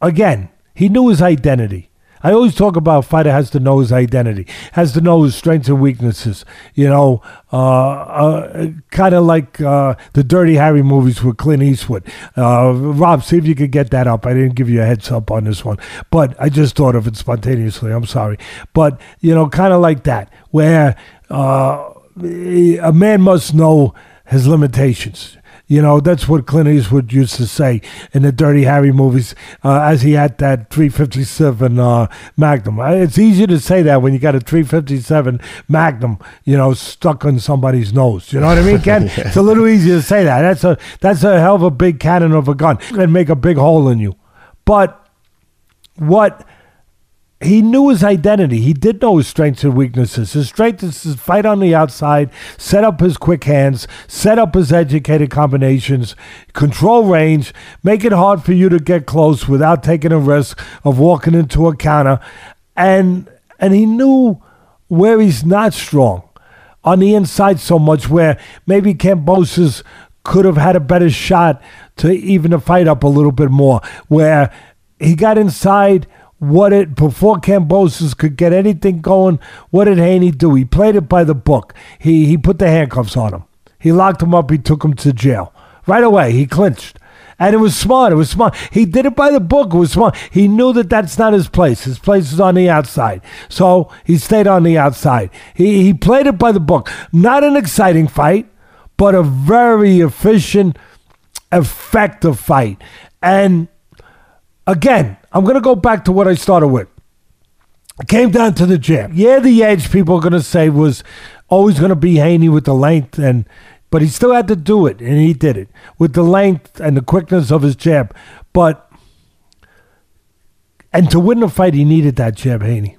Speaker 2: again, he knew his identity. I always talk about fighter has to know his identity, has to know his strengths and weaknesses. You know, uh, uh, kind of like uh, the Dirty Harry movies with Clint Eastwood. Uh, Rob, see if you could get that up. I didn't give you a heads up on this one, but I just thought of it spontaneously. I'm sorry, but you know, kind of like that, where uh, a man must know his limitations. You know, that's what Clint Eastwood used to say in the Dirty Harry movies uh, as he had that 357 uh, Magnum. Uh, it's easy to say that when you got a 357 Magnum, you know, stuck on somebody's nose. You know what I mean, Ken? [laughs] yeah. It's a little easier to say that. That's a, that's a hell of a big cannon of a gun and make a big hole in you. But what he knew his identity. He did know his strengths and weaknesses. His strength is to fight on the outside, set up his quick hands, set up his educated combinations, control range, make it hard for you to get close without taking a risk of walking into a counter. And and he knew where he's not strong on the inside so much where maybe Kambosos could have had a better shot to even the fight up a little bit more, where he got inside what it before Kambosos could get anything going. What did Haney do? He played it by the book. He he put the handcuffs on him. He locked him up. He took him to jail right away. He clinched. And it was smart. It was smart. He did it by the book. It was smart. He knew that that's not his place. His place is on the outside. So he stayed on the outside. He, he played it by the book. Not an exciting fight, but a very efficient, effective fight. And again, I'm going to go back to what I started with. It came down to the jab. Yeah, the edge people are going to say was always going to be Haney with the length and but he still had to do it and he did it with the length and the quickness of his jab. But and to win the fight he needed that jab, Haney.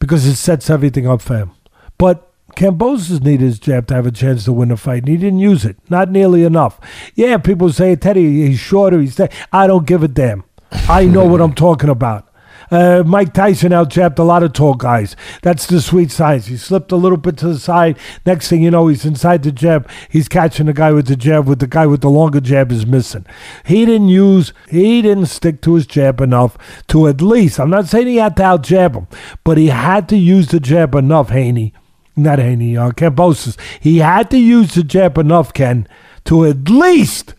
Speaker 2: Because it sets everything up for him. But Kambosos needed his jab to have a chance to win the fight, and he didn't use it. Not nearly enough. Yeah, people say, Teddy, he's shorter. He's th-. I don't give a damn. I know what I'm talking about. Uh, Mike Tyson outjabbed a lot of tall guys. That's the sweet science. He slipped a little bit to the side. Next thing you know, he's inside the jab. He's catching the guy with the jab, with the guy with the longer jab is missing. He didn't use, he didn't stick to his jab enough to at least, I'm not saying he had to outjab him, but he had to use the jab enough, Haney. Not Haney, uh, Kambosos. He had to use the jab enough, Ken, to at least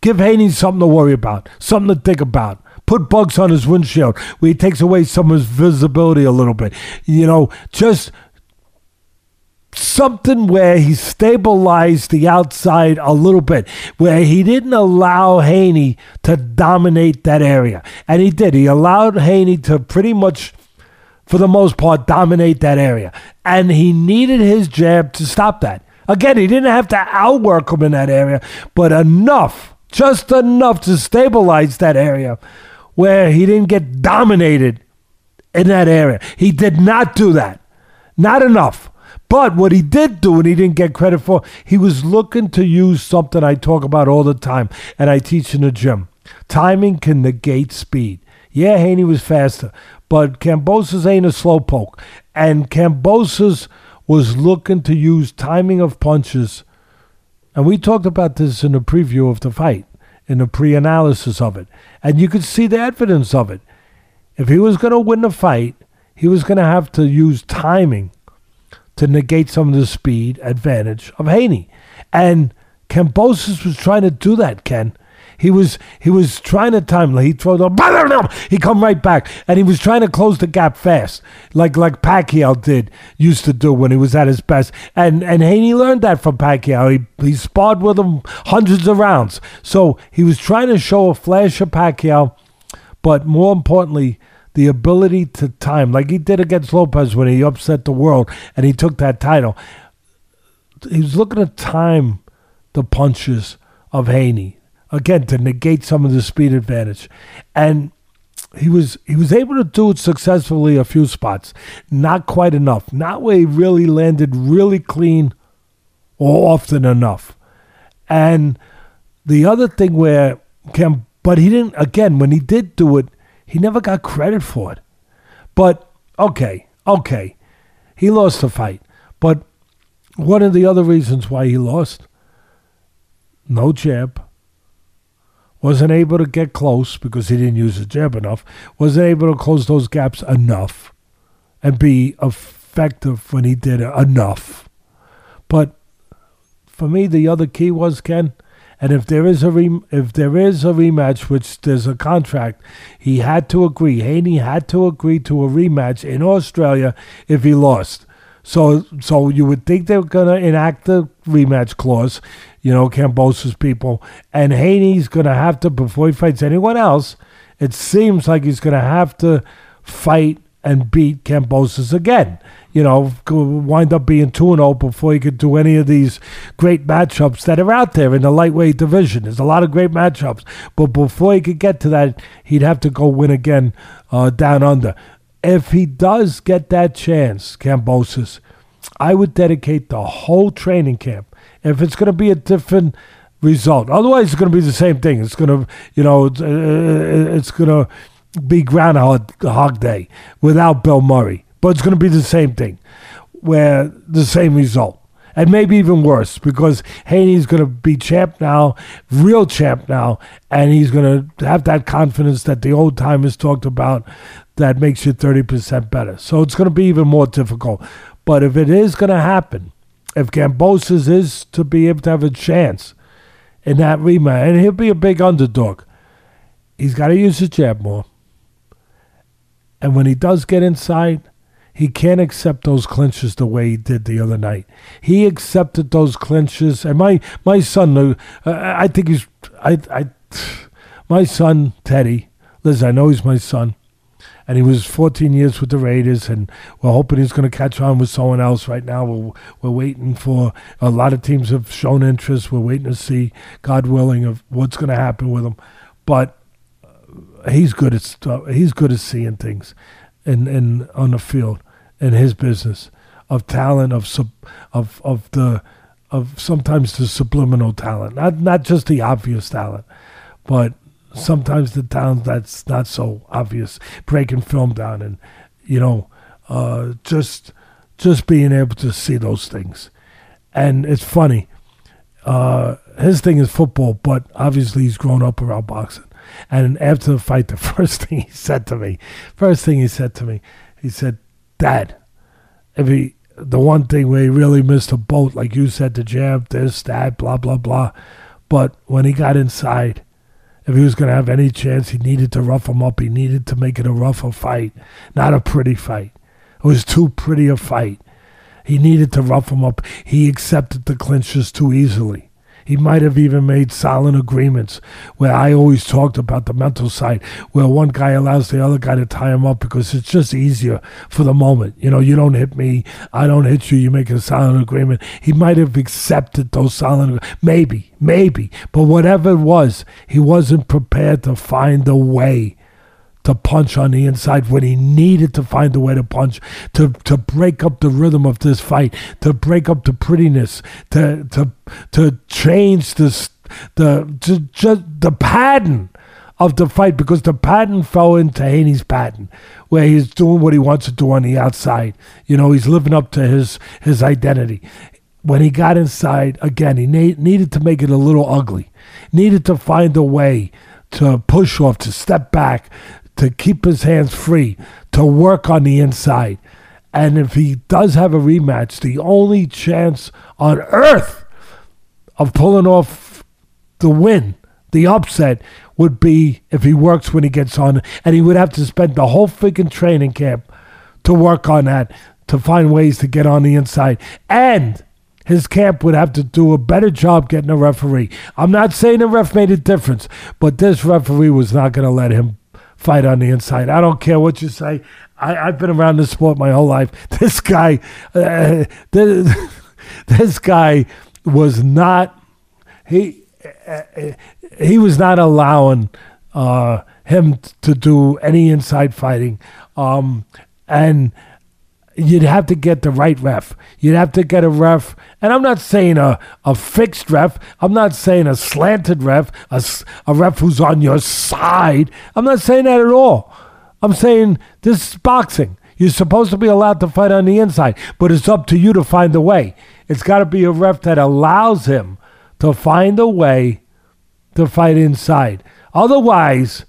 Speaker 2: give Haney something to worry about, something to think about put bugs on his windshield where he takes away some of his visibility a little bit. You know, just something where he stabilized the outside a little bit, where he didn't allow Haney to dominate that area. And he did. He allowed Haney to pretty much, for the most part, dominate that area. And he needed his jab to stop that. Again, he didn't have to outwork him in that area, but enough, just enough to stabilize that area where he didn't get dominated in that area. He did not do that. Not enough. But what he did do, and he didn't get credit for, he was looking to use something I talk about all the time, and I teach in the gym. Timing can negate speed. Yeah, Haney was faster, but Kambosos ain't a slowpoke. And Kambosos was looking to use timing of punches. And we talked about this in the preview of the fight in the pre analysis of it. And you could see the evidence of it. If he was going to win the fight, he was going to have to use timing to negate some of the speed advantage of Haney. And Kambosos was trying to do that, Ken. He was he was trying to time. He throw the [laughs] he come right back, and he was trying to close the gap fast, like like Pacquiao did used to do when he was at his best. And and Haney learned that from Pacquiao. He he sparred with him hundreds of rounds, so he was trying to show a flash of Pacquiao, but more importantly, the ability to time, like he did against Lopez when he upset the world and he took that title. He was looking to time the punches of Haney again to negate some of the speed advantage. And he was he was able to do it successfully a few spots, not quite enough. Not where he really landed really clean or often enough. And the other thing where Cam, but he didn't again when he did do it, he never got credit for it. But okay, okay, he lost the fight. But one of the other reasons why he lost, no jab, wasn't able to get close because he didn't use the jab enough, wasn't able to close those gaps enough and be effective when he did it enough. But for me, the other key was Ken. And if there is a re- if there is a rematch, which there's a contract, he had to agree. Haney had to agree to a rematch in Australia if he lost. So so you would think they were gonna enact the rematch clause you know, Kambosos people. And Haney's going to have to, before he fights anyone else, it seems like he's going to have to fight and beat Kambosos again. You know, wind up being 2 0 before he could do any of these great matchups that are out there in the lightweight division. There's a lot of great matchups. But before he could get to that, he'd have to go win again uh, down under. If he does get that chance, Kambosos, I would dedicate the whole training camp if it's going to be a different result. Otherwise, it's going to be the same thing. It's going to, you know, it's, uh, it's going to be Groundhog Hog Day without Bill Murray, but it's going to be the same thing, where the same result. And maybe even worse because Haney's going to be champ now, real champ now, and he's going to have that confidence that the old timers talked about that makes you 30% better. So it's going to be even more difficult. But if it is going to happen, if Kambosos is to be able to have a chance in that rematch, and he'll be a big underdog, he's got to use his jab more. And when he does get inside, he can't accept those clinches the way he did the other night. He accepted those clinches, and my my son, uh, I think he's, I, I, my son Teddy, Liz, I know he's my son, and he was 14 years with the Raiders, and we're hoping he's going to catch on with someone else. Right now, we're we're waiting for a lot of teams have shown interest. We're waiting to see, God willing, of what's going to happen with him, but uh, he's good at stuff. He's good at seeing things, in in on the field, in his business, of talent, of sub, of of the, of sometimes the subliminal talent, not not just the obvious talent, but sometimes the talent that's not so obvious, breaking film down, and you know, uh, just just being able to see those things, and it's funny. Uh, his thing is football, but obviously he's grown up around boxing and after the fight, the [laughs] first thing he said to me, first thing he said to me, he said, Dad, if he, the one thing where he really missed a boat, like you said, the jab, this, that, blah, blah, blah. But when he got inside, if he was going to have any chance, he needed to rough him up. He needed to make it a rougher fight, not a pretty fight. It was too pretty a fight. He needed to rough him up. He accepted the clinches too easily. He might have even made silent agreements where I always talked about the mental side, where one guy allows the other guy to tie him up because it's just easier for the moment. You know, you don't hit me, I don't hit you, you make a silent agreement. He might have accepted those silent maybe, maybe. But whatever it was, he wasn't prepared to find a way to punch on the inside when he needed to find a way to punch to to break up the rhythm of this fight to break up the prettiness to to to change this the to, just the pattern of the fight because the pattern fell into Haney's pattern where he's doing what he wants to do on the outside. You know he's living up to his his identity. When he got inside again he na- needed to make it a little ugly needed to find a way to push off to step back to keep his hands free, to work on the inside. And if he does have a rematch, the only chance on earth of pulling off the win, the upset, would be if he works when he gets on. And he would have to spend the whole freaking training camp to work on that, to find ways to get on the inside. And his camp would have to do a better job getting a referee. I'm not saying the ref made a difference, but this referee was not going to let him fight on the inside. I don't care what you say. I, have been around this sport my whole life. [laughs] This guy, uh, this, [laughs] this guy was not he uh, he was not allowing uh, him to do any inside fighting, um, and you'd have to get the right ref. You'd have to get a ref, and I'm not saying a, a fixed ref. I'm not saying a slanted ref, a, a ref who's on your side. I'm not saying that at all. I'm saying this is boxing. You're supposed to be allowed to fight on the inside, but it's up to you to find a way. It's got to be a ref that allows him to find a way to fight inside. Otherwise,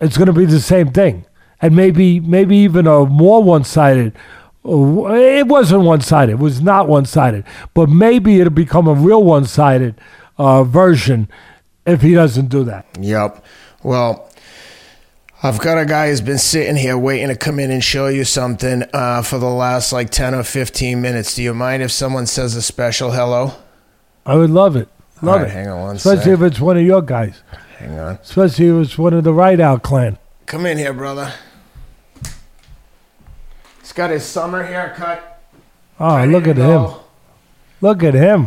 Speaker 2: it's going to be the same thing and maybe maybe even a more one-sided it wasn't one-sided it was not one-sided but maybe it'll become a real one-sided uh, version if he doesn't do that
Speaker 1: yep well I've got a guy who's been sitting here waiting to come in and show you something uh, for the last like 10 or 15 minutes. Do you mind if someone says a special hello?
Speaker 2: I would love it. Love
Speaker 1: right,
Speaker 2: it.
Speaker 1: Hang on one
Speaker 2: Especially
Speaker 1: sec.
Speaker 2: if it's one of your guys.
Speaker 1: Hang on.
Speaker 2: Especially if it's one of the Rideout clan.
Speaker 1: Come in here, brother. He's got his summer haircut.
Speaker 2: Oh,
Speaker 1: ready
Speaker 2: look at
Speaker 1: go.
Speaker 2: him. Look at him.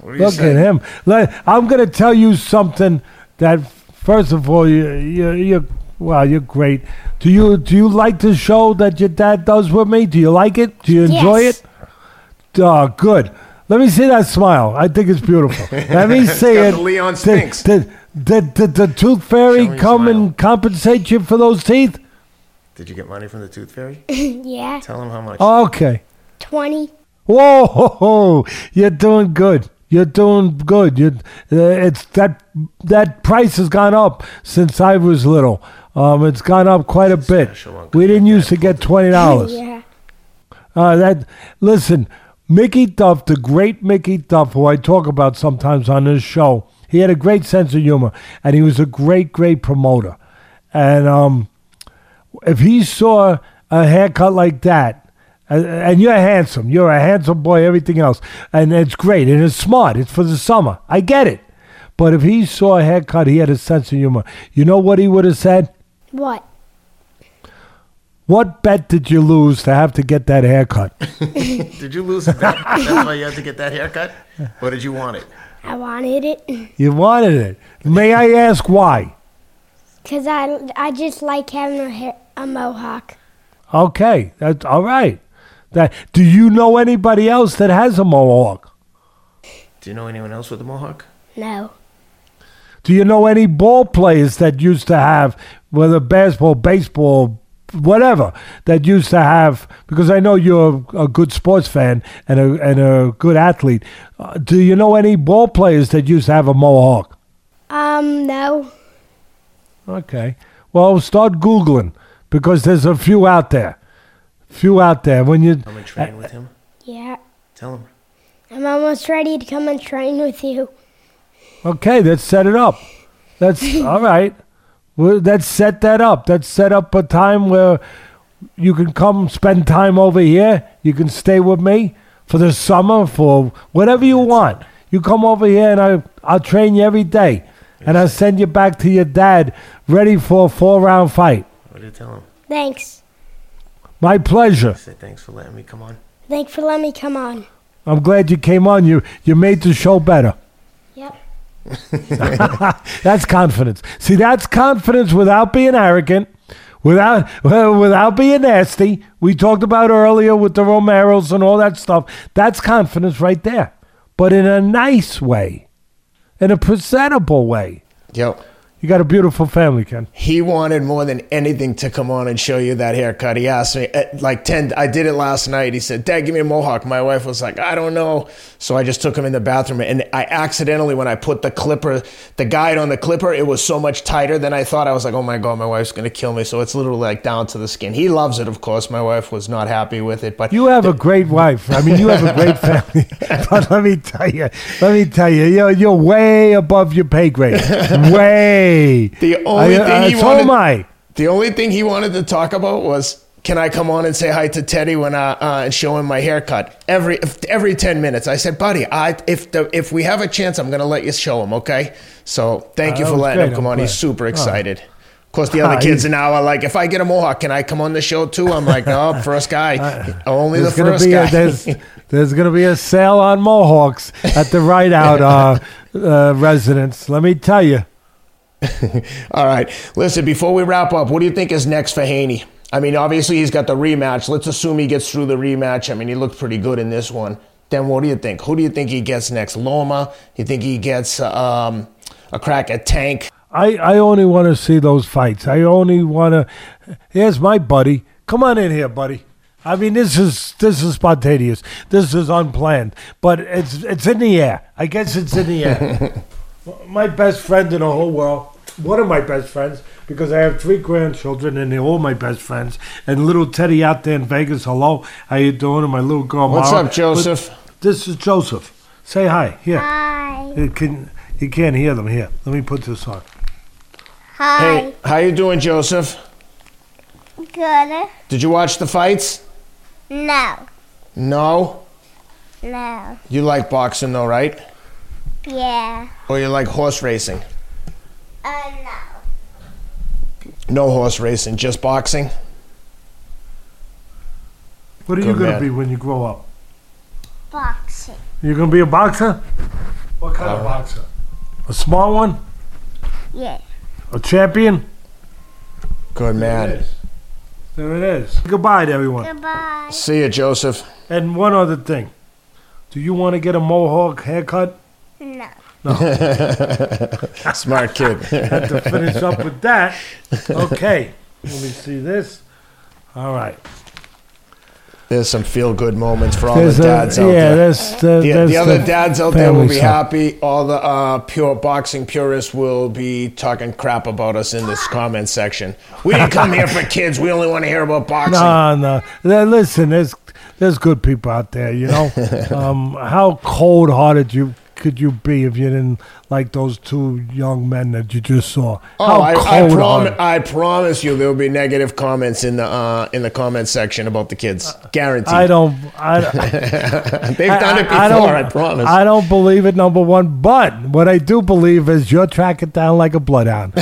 Speaker 1: What do you
Speaker 2: Look
Speaker 1: say?
Speaker 2: at him. Let- I'm going to tell you something that, first of all, you, you, you're, well, you're great. Do you, do you like the show that your dad does with me? Do you like it? Do you enjoy
Speaker 3: Yes.
Speaker 2: it? Oh, good. Let me see that smile. I think it's beautiful. [laughs] Let me see it.
Speaker 1: the Leon
Speaker 2: Did,
Speaker 1: Spinks.
Speaker 2: did, did, did the tooth fairy
Speaker 1: me
Speaker 2: come
Speaker 1: smile.
Speaker 2: and compensate you for those teeth?
Speaker 1: Did you get money from the Tooth Fairy? [laughs]
Speaker 3: yeah.
Speaker 1: Tell him how much.
Speaker 2: Okay.
Speaker 3: 20.
Speaker 2: Whoa, ho, [laughs] ho. you're doing good. You're doing good. You, uh, it's that that price has gone up since I was little. Um, it's gone up quite a bit. We didn't used to get twenty dollars.
Speaker 3: Yeah.
Speaker 2: Uh, that listen, Mickey Duff, the great Mickey Duff, who I talk about sometimes on this show. He had a great sense of humor, and he was a great, great promoter. And um, if he saw a haircut like that, uh, and you're handsome, you're a handsome boy, everything else, and it's great, and it's smart. It's for the summer. I get it. But if he saw a haircut, he had a sense of humor. You know what he would have said?
Speaker 3: What?
Speaker 2: What bet did you lose to have to get that haircut? [laughs]
Speaker 1: Did you lose a bet? That's why you had to get that haircut? Or did you want it?
Speaker 3: I wanted it
Speaker 2: You wanted it. May I ask why?
Speaker 3: because I, I just like having a, hair, a mohawk.
Speaker 2: Okay, that's all right. That do you know anybody else that has a mohawk?
Speaker 1: Do you know anyone else with a mohawk?
Speaker 3: No.
Speaker 2: Do you know any ball players that used to have, whether basketball, baseball, whatever, that used to have? Because I know you're a good sports fan and a and a good athlete. Uh, do you know any ball players that used to have a mohawk?
Speaker 3: Um, no.
Speaker 2: Okay. Well, start googling because there's a few out there. Few out there. When you
Speaker 1: Come and train with him?
Speaker 3: Yeah.
Speaker 1: Tell him.
Speaker 3: I'm almost ready to come and train with you.
Speaker 2: Okay, let's set it up. That's [laughs] all right. Well, let's set that up. Let's set up a time where you can come spend time over here. You can stay with me for the summer, for whatever you want. You come over here and I, I'll train you every day. And I'll send you back to your dad ready for a four round fight.
Speaker 1: What tell him?
Speaker 3: Thanks.
Speaker 2: My pleasure.
Speaker 1: Say thanks for letting me come on.
Speaker 3: Thanks for letting me come on.
Speaker 2: I'm glad you came on. You you made the show better.
Speaker 3: Yep. [laughs]
Speaker 2: That's confidence. See, that's confidence without being arrogant, without well, [laughs] without being nasty. We talked about earlier with the Romeros and all that stuff. That's confidence right there, but in a nice way, in a presentable way.
Speaker 1: Yo,
Speaker 2: You got a beautiful family, Ken.
Speaker 1: he wanted more than anything to come on and show you that haircut. He asked me, uh, like 10, I did it last night. He said, Dad, give me a mohawk. My wife was like, I don't know. So I just took him in the bathroom. And I accidentally, when I put the clipper, the guide on the clipper, it was so much tighter than I thought. I was like, oh my God, my wife's going to kill me. So it's literally like down to the skin. He loves it, of course. My wife was not happy with it. But
Speaker 2: You have a great wife. I mean, you have a great [laughs] family. [laughs] but let me tell you, let me tell you, you're, you're way above your pay grade. Way.
Speaker 1: The only
Speaker 2: I,
Speaker 1: thing
Speaker 2: uh,
Speaker 1: he
Speaker 2: so
Speaker 1: wanted-
Speaker 2: I.
Speaker 1: The only thing he wanted to talk about was, can I come on and say hi to Teddy when uh, uh, and show him my haircut every every ten minutes? I said, buddy, I if the if we have a chance, I'm gonna let you show him. Okay, so thank
Speaker 2: Uh,
Speaker 1: you for letting
Speaker 2: great.
Speaker 1: him come
Speaker 2: I'm
Speaker 1: on. He's
Speaker 2: glad.
Speaker 1: super
Speaker 2: Oh.
Speaker 1: excited. Of course, the other
Speaker 2: Ah,
Speaker 1: kids
Speaker 2: he-
Speaker 1: are now are like, if I get a mohawk, can I come on the show too? I'm like, oh, [laughs] first guy, only the
Speaker 2: Uh, There's gonna
Speaker 1: first
Speaker 2: be
Speaker 1: guy.
Speaker 2: a, there's, there's gonna be a sale on mohawks at the [laughs] Rideout uh, uh, residence. Let me tell you. [laughs]
Speaker 1: All right. Listen, before we wrap up, what do you think is next for Haney? I mean, obviously he's got the rematch. Let's assume he gets through the rematch. I mean, he looked pretty good in this one. Then what do you think? Who do you think he gets next? Loma? You think he gets um, a crack at Tank?
Speaker 2: I, I only want to see those fights. I only want to. Here's my buddy. Come on in here, buddy. I mean, this is this is spontaneous. This is unplanned, but it's it's in the air. I guess it's in the air. [laughs] my best friend in the whole world. One of my best friends, because I have three grandchildren and they're all my best friends. And little Teddy out there in Vegas. Hello, how you doing? And my little girl.
Speaker 1: What's
Speaker 2: Mara.
Speaker 1: up, Joseph?
Speaker 2: But This is Joseph. Say hi. Here.
Speaker 3: Hi.
Speaker 2: You can you can't hear them here. Let me put this on.
Speaker 3: Hi.
Speaker 1: Hey, how you doing, Joseph?
Speaker 3: Good.
Speaker 1: Did you watch the fights?
Speaker 3: No.
Speaker 1: No.
Speaker 3: No.
Speaker 1: You like boxing though, right?
Speaker 3: Yeah.
Speaker 1: Or you like horse racing?
Speaker 3: Uh, no.
Speaker 1: No horse racing, just boxing.
Speaker 2: What are you going to
Speaker 1: man.
Speaker 2: be when you grow up?
Speaker 3: Boxing.
Speaker 2: You're going to be a boxer? What kind of
Speaker 1: Uh,
Speaker 2: boxer? A small one?
Speaker 3: Yeah.
Speaker 2: A champion?
Speaker 1: Good man.
Speaker 2: There it is. Goodbye to everyone.
Speaker 3: Goodbye.
Speaker 1: See you, Joseph.
Speaker 2: And one other thing. Do you want to get a mohawk haircut?
Speaker 3: No. [laughs]
Speaker 1: Smart kid. [laughs]
Speaker 2: Had to finish up with that. [laughs] Okay. Let me see this. All right.
Speaker 1: There's some feel good moments for all
Speaker 2: There's
Speaker 1: the
Speaker 2: a-
Speaker 1: dads out
Speaker 2: yeah,
Speaker 1: there.
Speaker 2: there's the-
Speaker 1: the,
Speaker 2: there's
Speaker 1: the other
Speaker 2: the
Speaker 1: dads out there will be
Speaker 2: stuff.
Speaker 1: happy. All the uh, pure boxing purists will be talking crap about us in this comment section. We didn't come here for kids. We only want to hear about boxing.
Speaker 2: No, no. Then Listen, there's there's good people out there. You know, um, how cold hearted you could you be if you didn't like those two young men that you just saw?
Speaker 1: Oh, I, I, prom- I promise you, there will be negative comments in the uh, in the comment section about the kids. Guaranteed.
Speaker 2: I don't. I, [laughs]
Speaker 1: They've done it before.
Speaker 2: I,
Speaker 1: I, promise.
Speaker 2: I don't believe it. Number one, but what I do believe is you're tracking down like a bloodhound. [laughs] [laughs]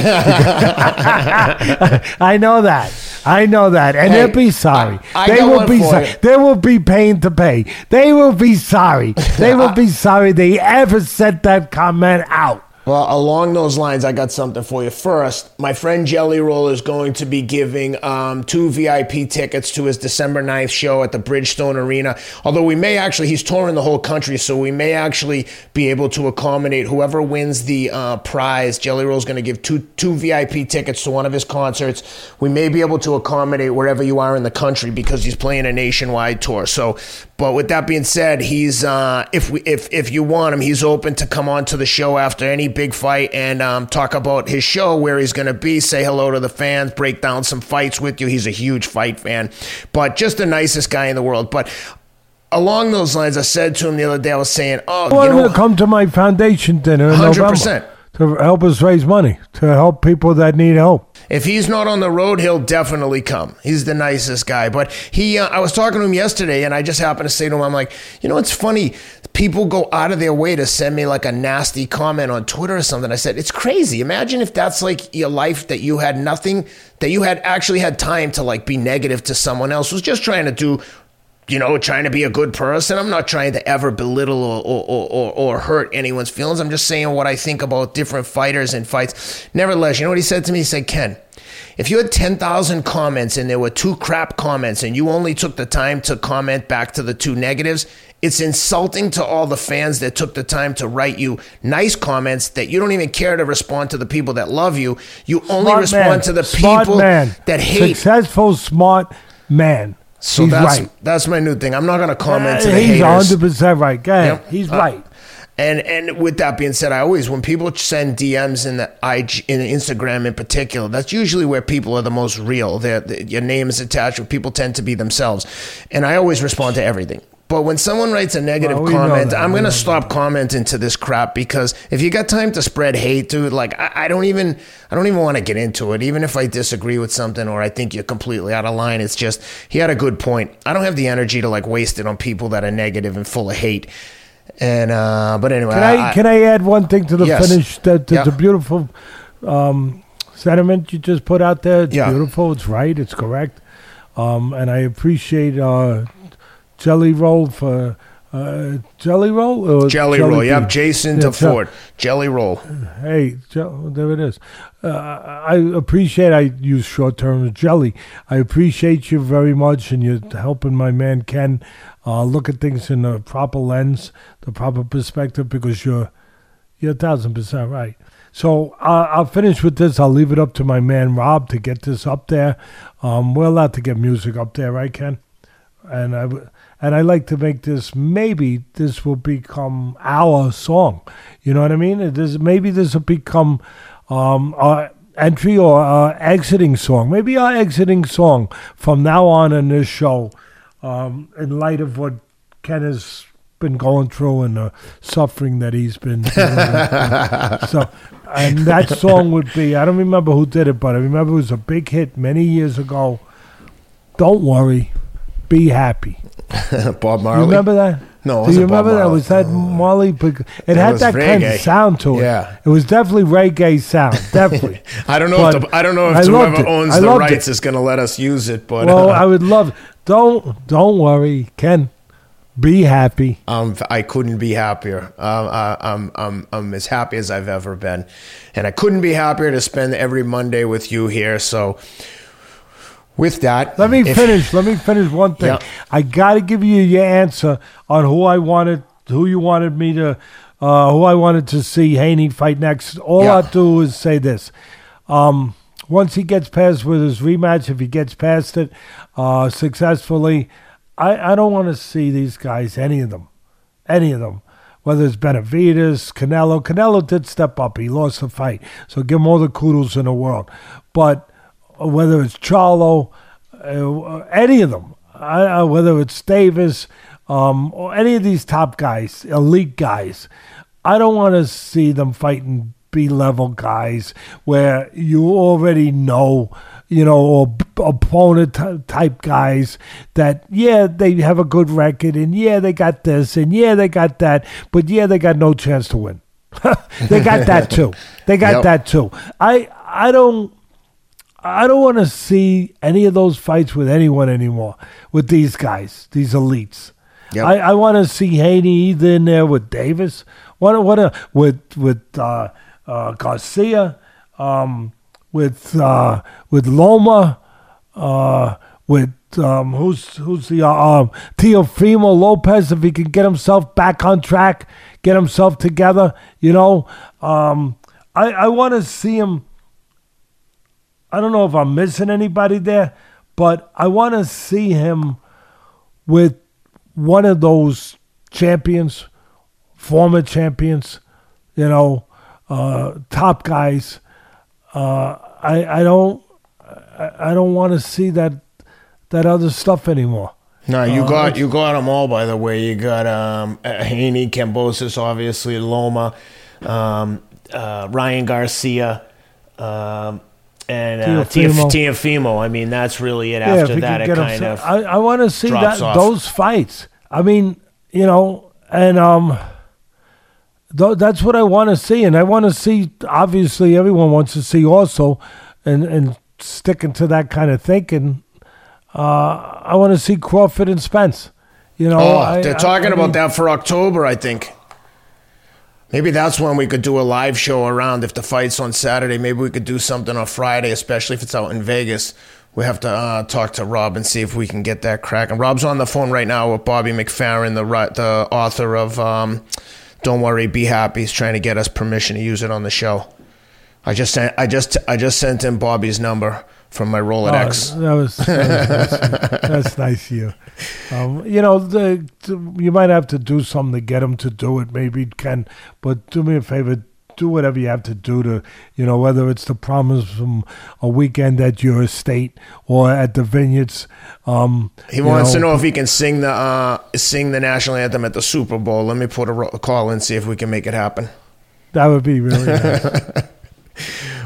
Speaker 2: I know that. I know that, and
Speaker 1: Hey,
Speaker 2: they'll be sorry. They will be. sorry.
Speaker 1: you.
Speaker 2: They will be paying to pay. They will be sorry. They will be sorry they ever sent that comment out.
Speaker 1: Well, along those lines, I got something for you. First, my friend Jelly Roll is going to be giving um, two VIP tickets to his December 9th show at the Bridgestone Arena. Although we may actually, he's touring the whole country, so we may actually be able to accommodate whoever wins the uh, prize. Jelly Roll is going to give two, two VIP tickets to one of his concerts. We may be able to accommodate wherever you are in the country because he's playing a nationwide tour. So, but with that being said, he's uh, if we if if you want him, he's open to come on to the show after any big fight and um, talk about his show, where he's going to be, say hello to the fans, break down some fights with you. He's a huge fight fan, but just the nicest guy in the world. But along those lines, I said to him the other day, I was saying, oh,
Speaker 2: Well,
Speaker 1: you know,
Speaker 2: to come to my foundation dinner in
Speaker 1: 100%.
Speaker 2: November to help us raise money to help people that need help.
Speaker 1: If he's not on the road, he'll definitely come. He's the nicest guy. But he, uh, I was talking to him yesterday, and I just happened to say to him, I'm like, you know, it's funny. People go out of their way to send me like a nasty comment on Twitter or something. I said, it's crazy. Imagine if that's like your life that you had nothing, that you had actually had time to like be negative to someone else, was just trying to do you know, trying to be a good person. I'm not trying to ever belittle or, or, or, or hurt anyone's feelings. I'm just saying what I think about different fighters and fights. Nevertheless, you know what he said to me? He said, Ken, if you had 10,000 comments and there were two crap comments and you only took the time to comment back to the two negatives, it's insulting to all the fans that took the time to write you nice comments that you don't even care to respond to the people that love you. You only
Speaker 2: Smart
Speaker 1: respond
Speaker 2: man.
Speaker 1: to the
Speaker 2: Smart
Speaker 1: people
Speaker 2: man.
Speaker 1: that hate.
Speaker 2: Successful, smart man.
Speaker 1: So
Speaker 2: He's
Speaker 1: that's
Speaker 2: right.
Speaker 1: that's my new thing. I'm not going to comment to
Speaker 2: Uh,
Speaker 1: the
Speaker 2: He's
Speaker 1: haters.
Speaker 2: 100 percent right. Go ahead.
Speaker 1: Yep.
Speaker 2: He's
Speaker 1: Uh,
Speaker 2: right.
Speaker 1: And and with that being said, I always when people send DMs in the IG in Instagram in particular, that's usually where people are the most real. They're, your name is attached, where people tend to be themselves, and I always respond to everything. But when someone writes a negative
Speaker 2: Well, we
Speaker 1: comment. I'm gonna
Speaker 2: know
Speaker 1: stop commenting to this crap because if you got time to spread hate, dude, like I, I don't even I don't even want to get into it. Even if I disagree with something or I think you're completely out of line, it's just he had a good point. I don't have the energy to like waste it on people that are negative and full of hate. And uh, but anyway,
Speaker 2: Can I, can I add one thing to the
Speaker 1: Yes.
Speaker 2: finish? That that's
Speaker 1: Yeah.
Speaker 2: a beautiful um, sentiment you just put out there. It's
Speaker 1: Yeah.
Speaker 2: beautiful. It's right. It's correct. Um, and I appreciate uh, Jelly Roll for uh, Jelly Roll. Or
Speaker 1: Jelly, Roll. Yep, Jason
Speaker 2: Yeah,
Speaker 1: DeFord. Jelly Roll.
Speaker 2: Hey, there it is. Uh, I appreciate. I use short term jelly. I appreciate you very much, and you're helping my man Ken uh, look at things in the proper lens, the proper perspective, because you're you're a thousand percent right. So uh, I'll finish with this. I'll leave it up to my man Rob to get this up there. Um, we're allowed to get music up there, right, Ken? And I w- and I like to make this. Maybe this will become our song. You know what I mean? It is, maybe this will become um, our entry or our exiting song. Maybe our exiting song from now on in this show. Um, in light of what Ken has been going through and the suffering that he's been [laughs] so and that song would be I don't remember who did it, but I remember it was a big hit many years ago. Don't worry, be happy. [laughs]
Speaker 1: Bob Marley.
Speaker 2: You remember that?
Speaker 1: No, it
Speaker 2: Do you remember that? Was that Marley? Bec- It had that kind of sound to it.
Speaker 1: Yeah.
Speaker 2: It was definitely reggae sound. [laughs] Definitely.
Speaker 1: I don't know
Speaker 2: But
Speaker 1: if the, I don't know if whoever
Speaker 2: it.
Speaker 1: owns
Speaker 2: I
Speaker 1: the rights
Speaker 2: it.
Speaker 1: is going to let us use it, but
Speaker 2: well,
Speaker 1: uh,
Speaker 2: I would love. Don't don't worry, Ken. Be happy.
Speaker 1: um, I couldn't be happier. Um, uh, I'm, I'm, I'm as happy as I've ever been, and I couldn't be happier to spend every Monday with you here. So, with that,
Speaker 2: Let me
Speaker 1: if-
Speaker 2: finish. Let me finish one thing.
Speaker 1: Yeah.
Speaker 2: I got to give you your answer on who I wanted, who you wanted me to, uh, who I wanted to see Haney fight next. All
Speaker 1: Yeah.
Speaker 2: I'll do is say this. Um, once he gets past with his rematch, if he gets past it uh, successfully, I, I don't want to see these guys, any of them, any of them, whether it's Benavides, Canelo. Canelo did step up. He lost the fight. So give him all the kudos in the world. But whether it's Charlo, uh, any of them, uh, whether it's Davis, um, or any of these top guys, elite guys, I don't want to see them fighting B level guys where you already know, you know, or opponent type guys that, yeah, they have a good record and yeah, they got this and yeah, they got that, but yeah, they got no chance to win. [laughs] they got that too. They got yep. that too. I I don't I don't want to see any of those fights with anyone anymore with these guys, these elites. Yep. I, I want to see Haney either in there with Davis, what what a, with with uh, uh, Garcia, um, with uh, with Loma, uh, with um, who's who's the uh, um, Teofimo Lopez if he can get himself back on track, get himself together. You know, um, I I want to see him. I don't know if I'm missing anybody there, but I want to see him with one of those champions, former champions, you know, uh, top guys. Uh, I I don't I, I don't want to see that that other stuff anymore.
Speaker 1: No, you uh, got you got them all. By the way, you got um, Haney, Kambosos, obviously Loma, um, uh, Ryan Garcia, um, and uh, Teofimo. Teofimo. I mean, that's really it. Yeah, After that, it kind of.
Speaker 2: I, I want to see that those fights. I mean, you know, and um, that's what I want to see, and I want to see. Obviously, everyone wants to see also, and and sticking to that kind of thinking. Uh, I want to see Crawford and Spence. You know,
Speaker 1: oh, I, they're talking I, I about mean, that for October, I think. Maybe that's when we could do a live show around. If the fight's on Saturday, maybe we could do something on Friday, especially if it's out in Vegas. We have to uh, talk to Rob and see if we can get that crack. And Rob's on the phone right now with Bobby McFerrin, the the author of um, don't worry, be happy. He's trying to get us permission to use it on the show. I just sent I just I just sent him Bobby's number from my Rolodex.
Speaker 2: Oh, that was, that was nice. that's nice of you. Um, you know, the, you might have to do something to get him to do it. Maybe Ken, but do me a favor do whatever you have to do to, you know, whether it's to promise him a weekend at your estate or at the vineyards. Um,
Speaker 1: he wants know, to know if he can sing the uh, sing the national anthem at the Super Bowl. Let me put a, a call and see if we can make it happen.
Speaker 2: That would be really [laughs] nice.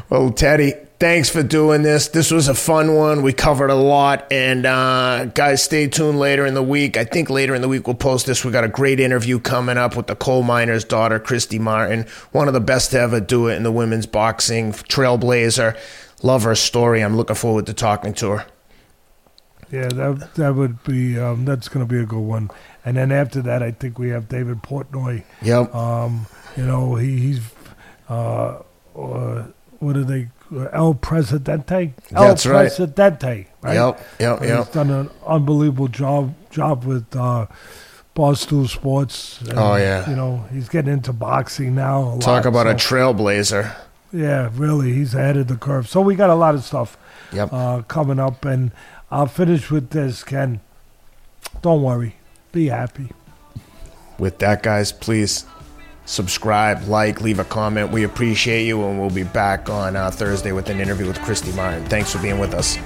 Speaker 1: well, Teddy, thanks for doing this. This was a fun one. We covered a lot. And uh, guys, stay tuned later in the week. I think later in the week we'll post this. We got a great interview coming up with the coal miner's daughter, Christy Martin, one of the best to ever do it in the women's boxing, trailblazer. Love her story. I'm looking forward to talking to her.
Speaker 2: Yeah, that that would be um, that's going to be a good one. And then after that, I think we have David Portnoy.
Speaker 1: Yep.
Speaker 2: Um, you know, he, he's uh, uh, what do they El Presidente.
Speaker 1: That's
Speaker 2: El
Speaker 1: right.
Speaker 2: Presidente. Right.
Speaker 1: Yep, yep,
Speaker 2: yep.
Speaker 1: He's
Speaker 2: done an unbelievable job job with uh, Barstool Sports.
Speaker 1: And, oh yeah.
Speaker 2: You know he's getting into boxing now.
Speaker 1: Talk
Speaker 2: lot,
Speaker 1: about
Speaker 2: so.
Speaker 1: a trailblazer.
Speaker 2: Yeah, really, he's ahead of the curve. So we got a lot of stuff
Speaker 1: yep.
Speaker 2: uh, coming up, and I'll finish with this, Ken. Don't worry, be happy.
Speaker 1: With that, guys, please subscribe, like, leave a comment. We appreciate you, and we'll be back on uh, Thursday with an interview with Christy Martin. Thanks for being with us.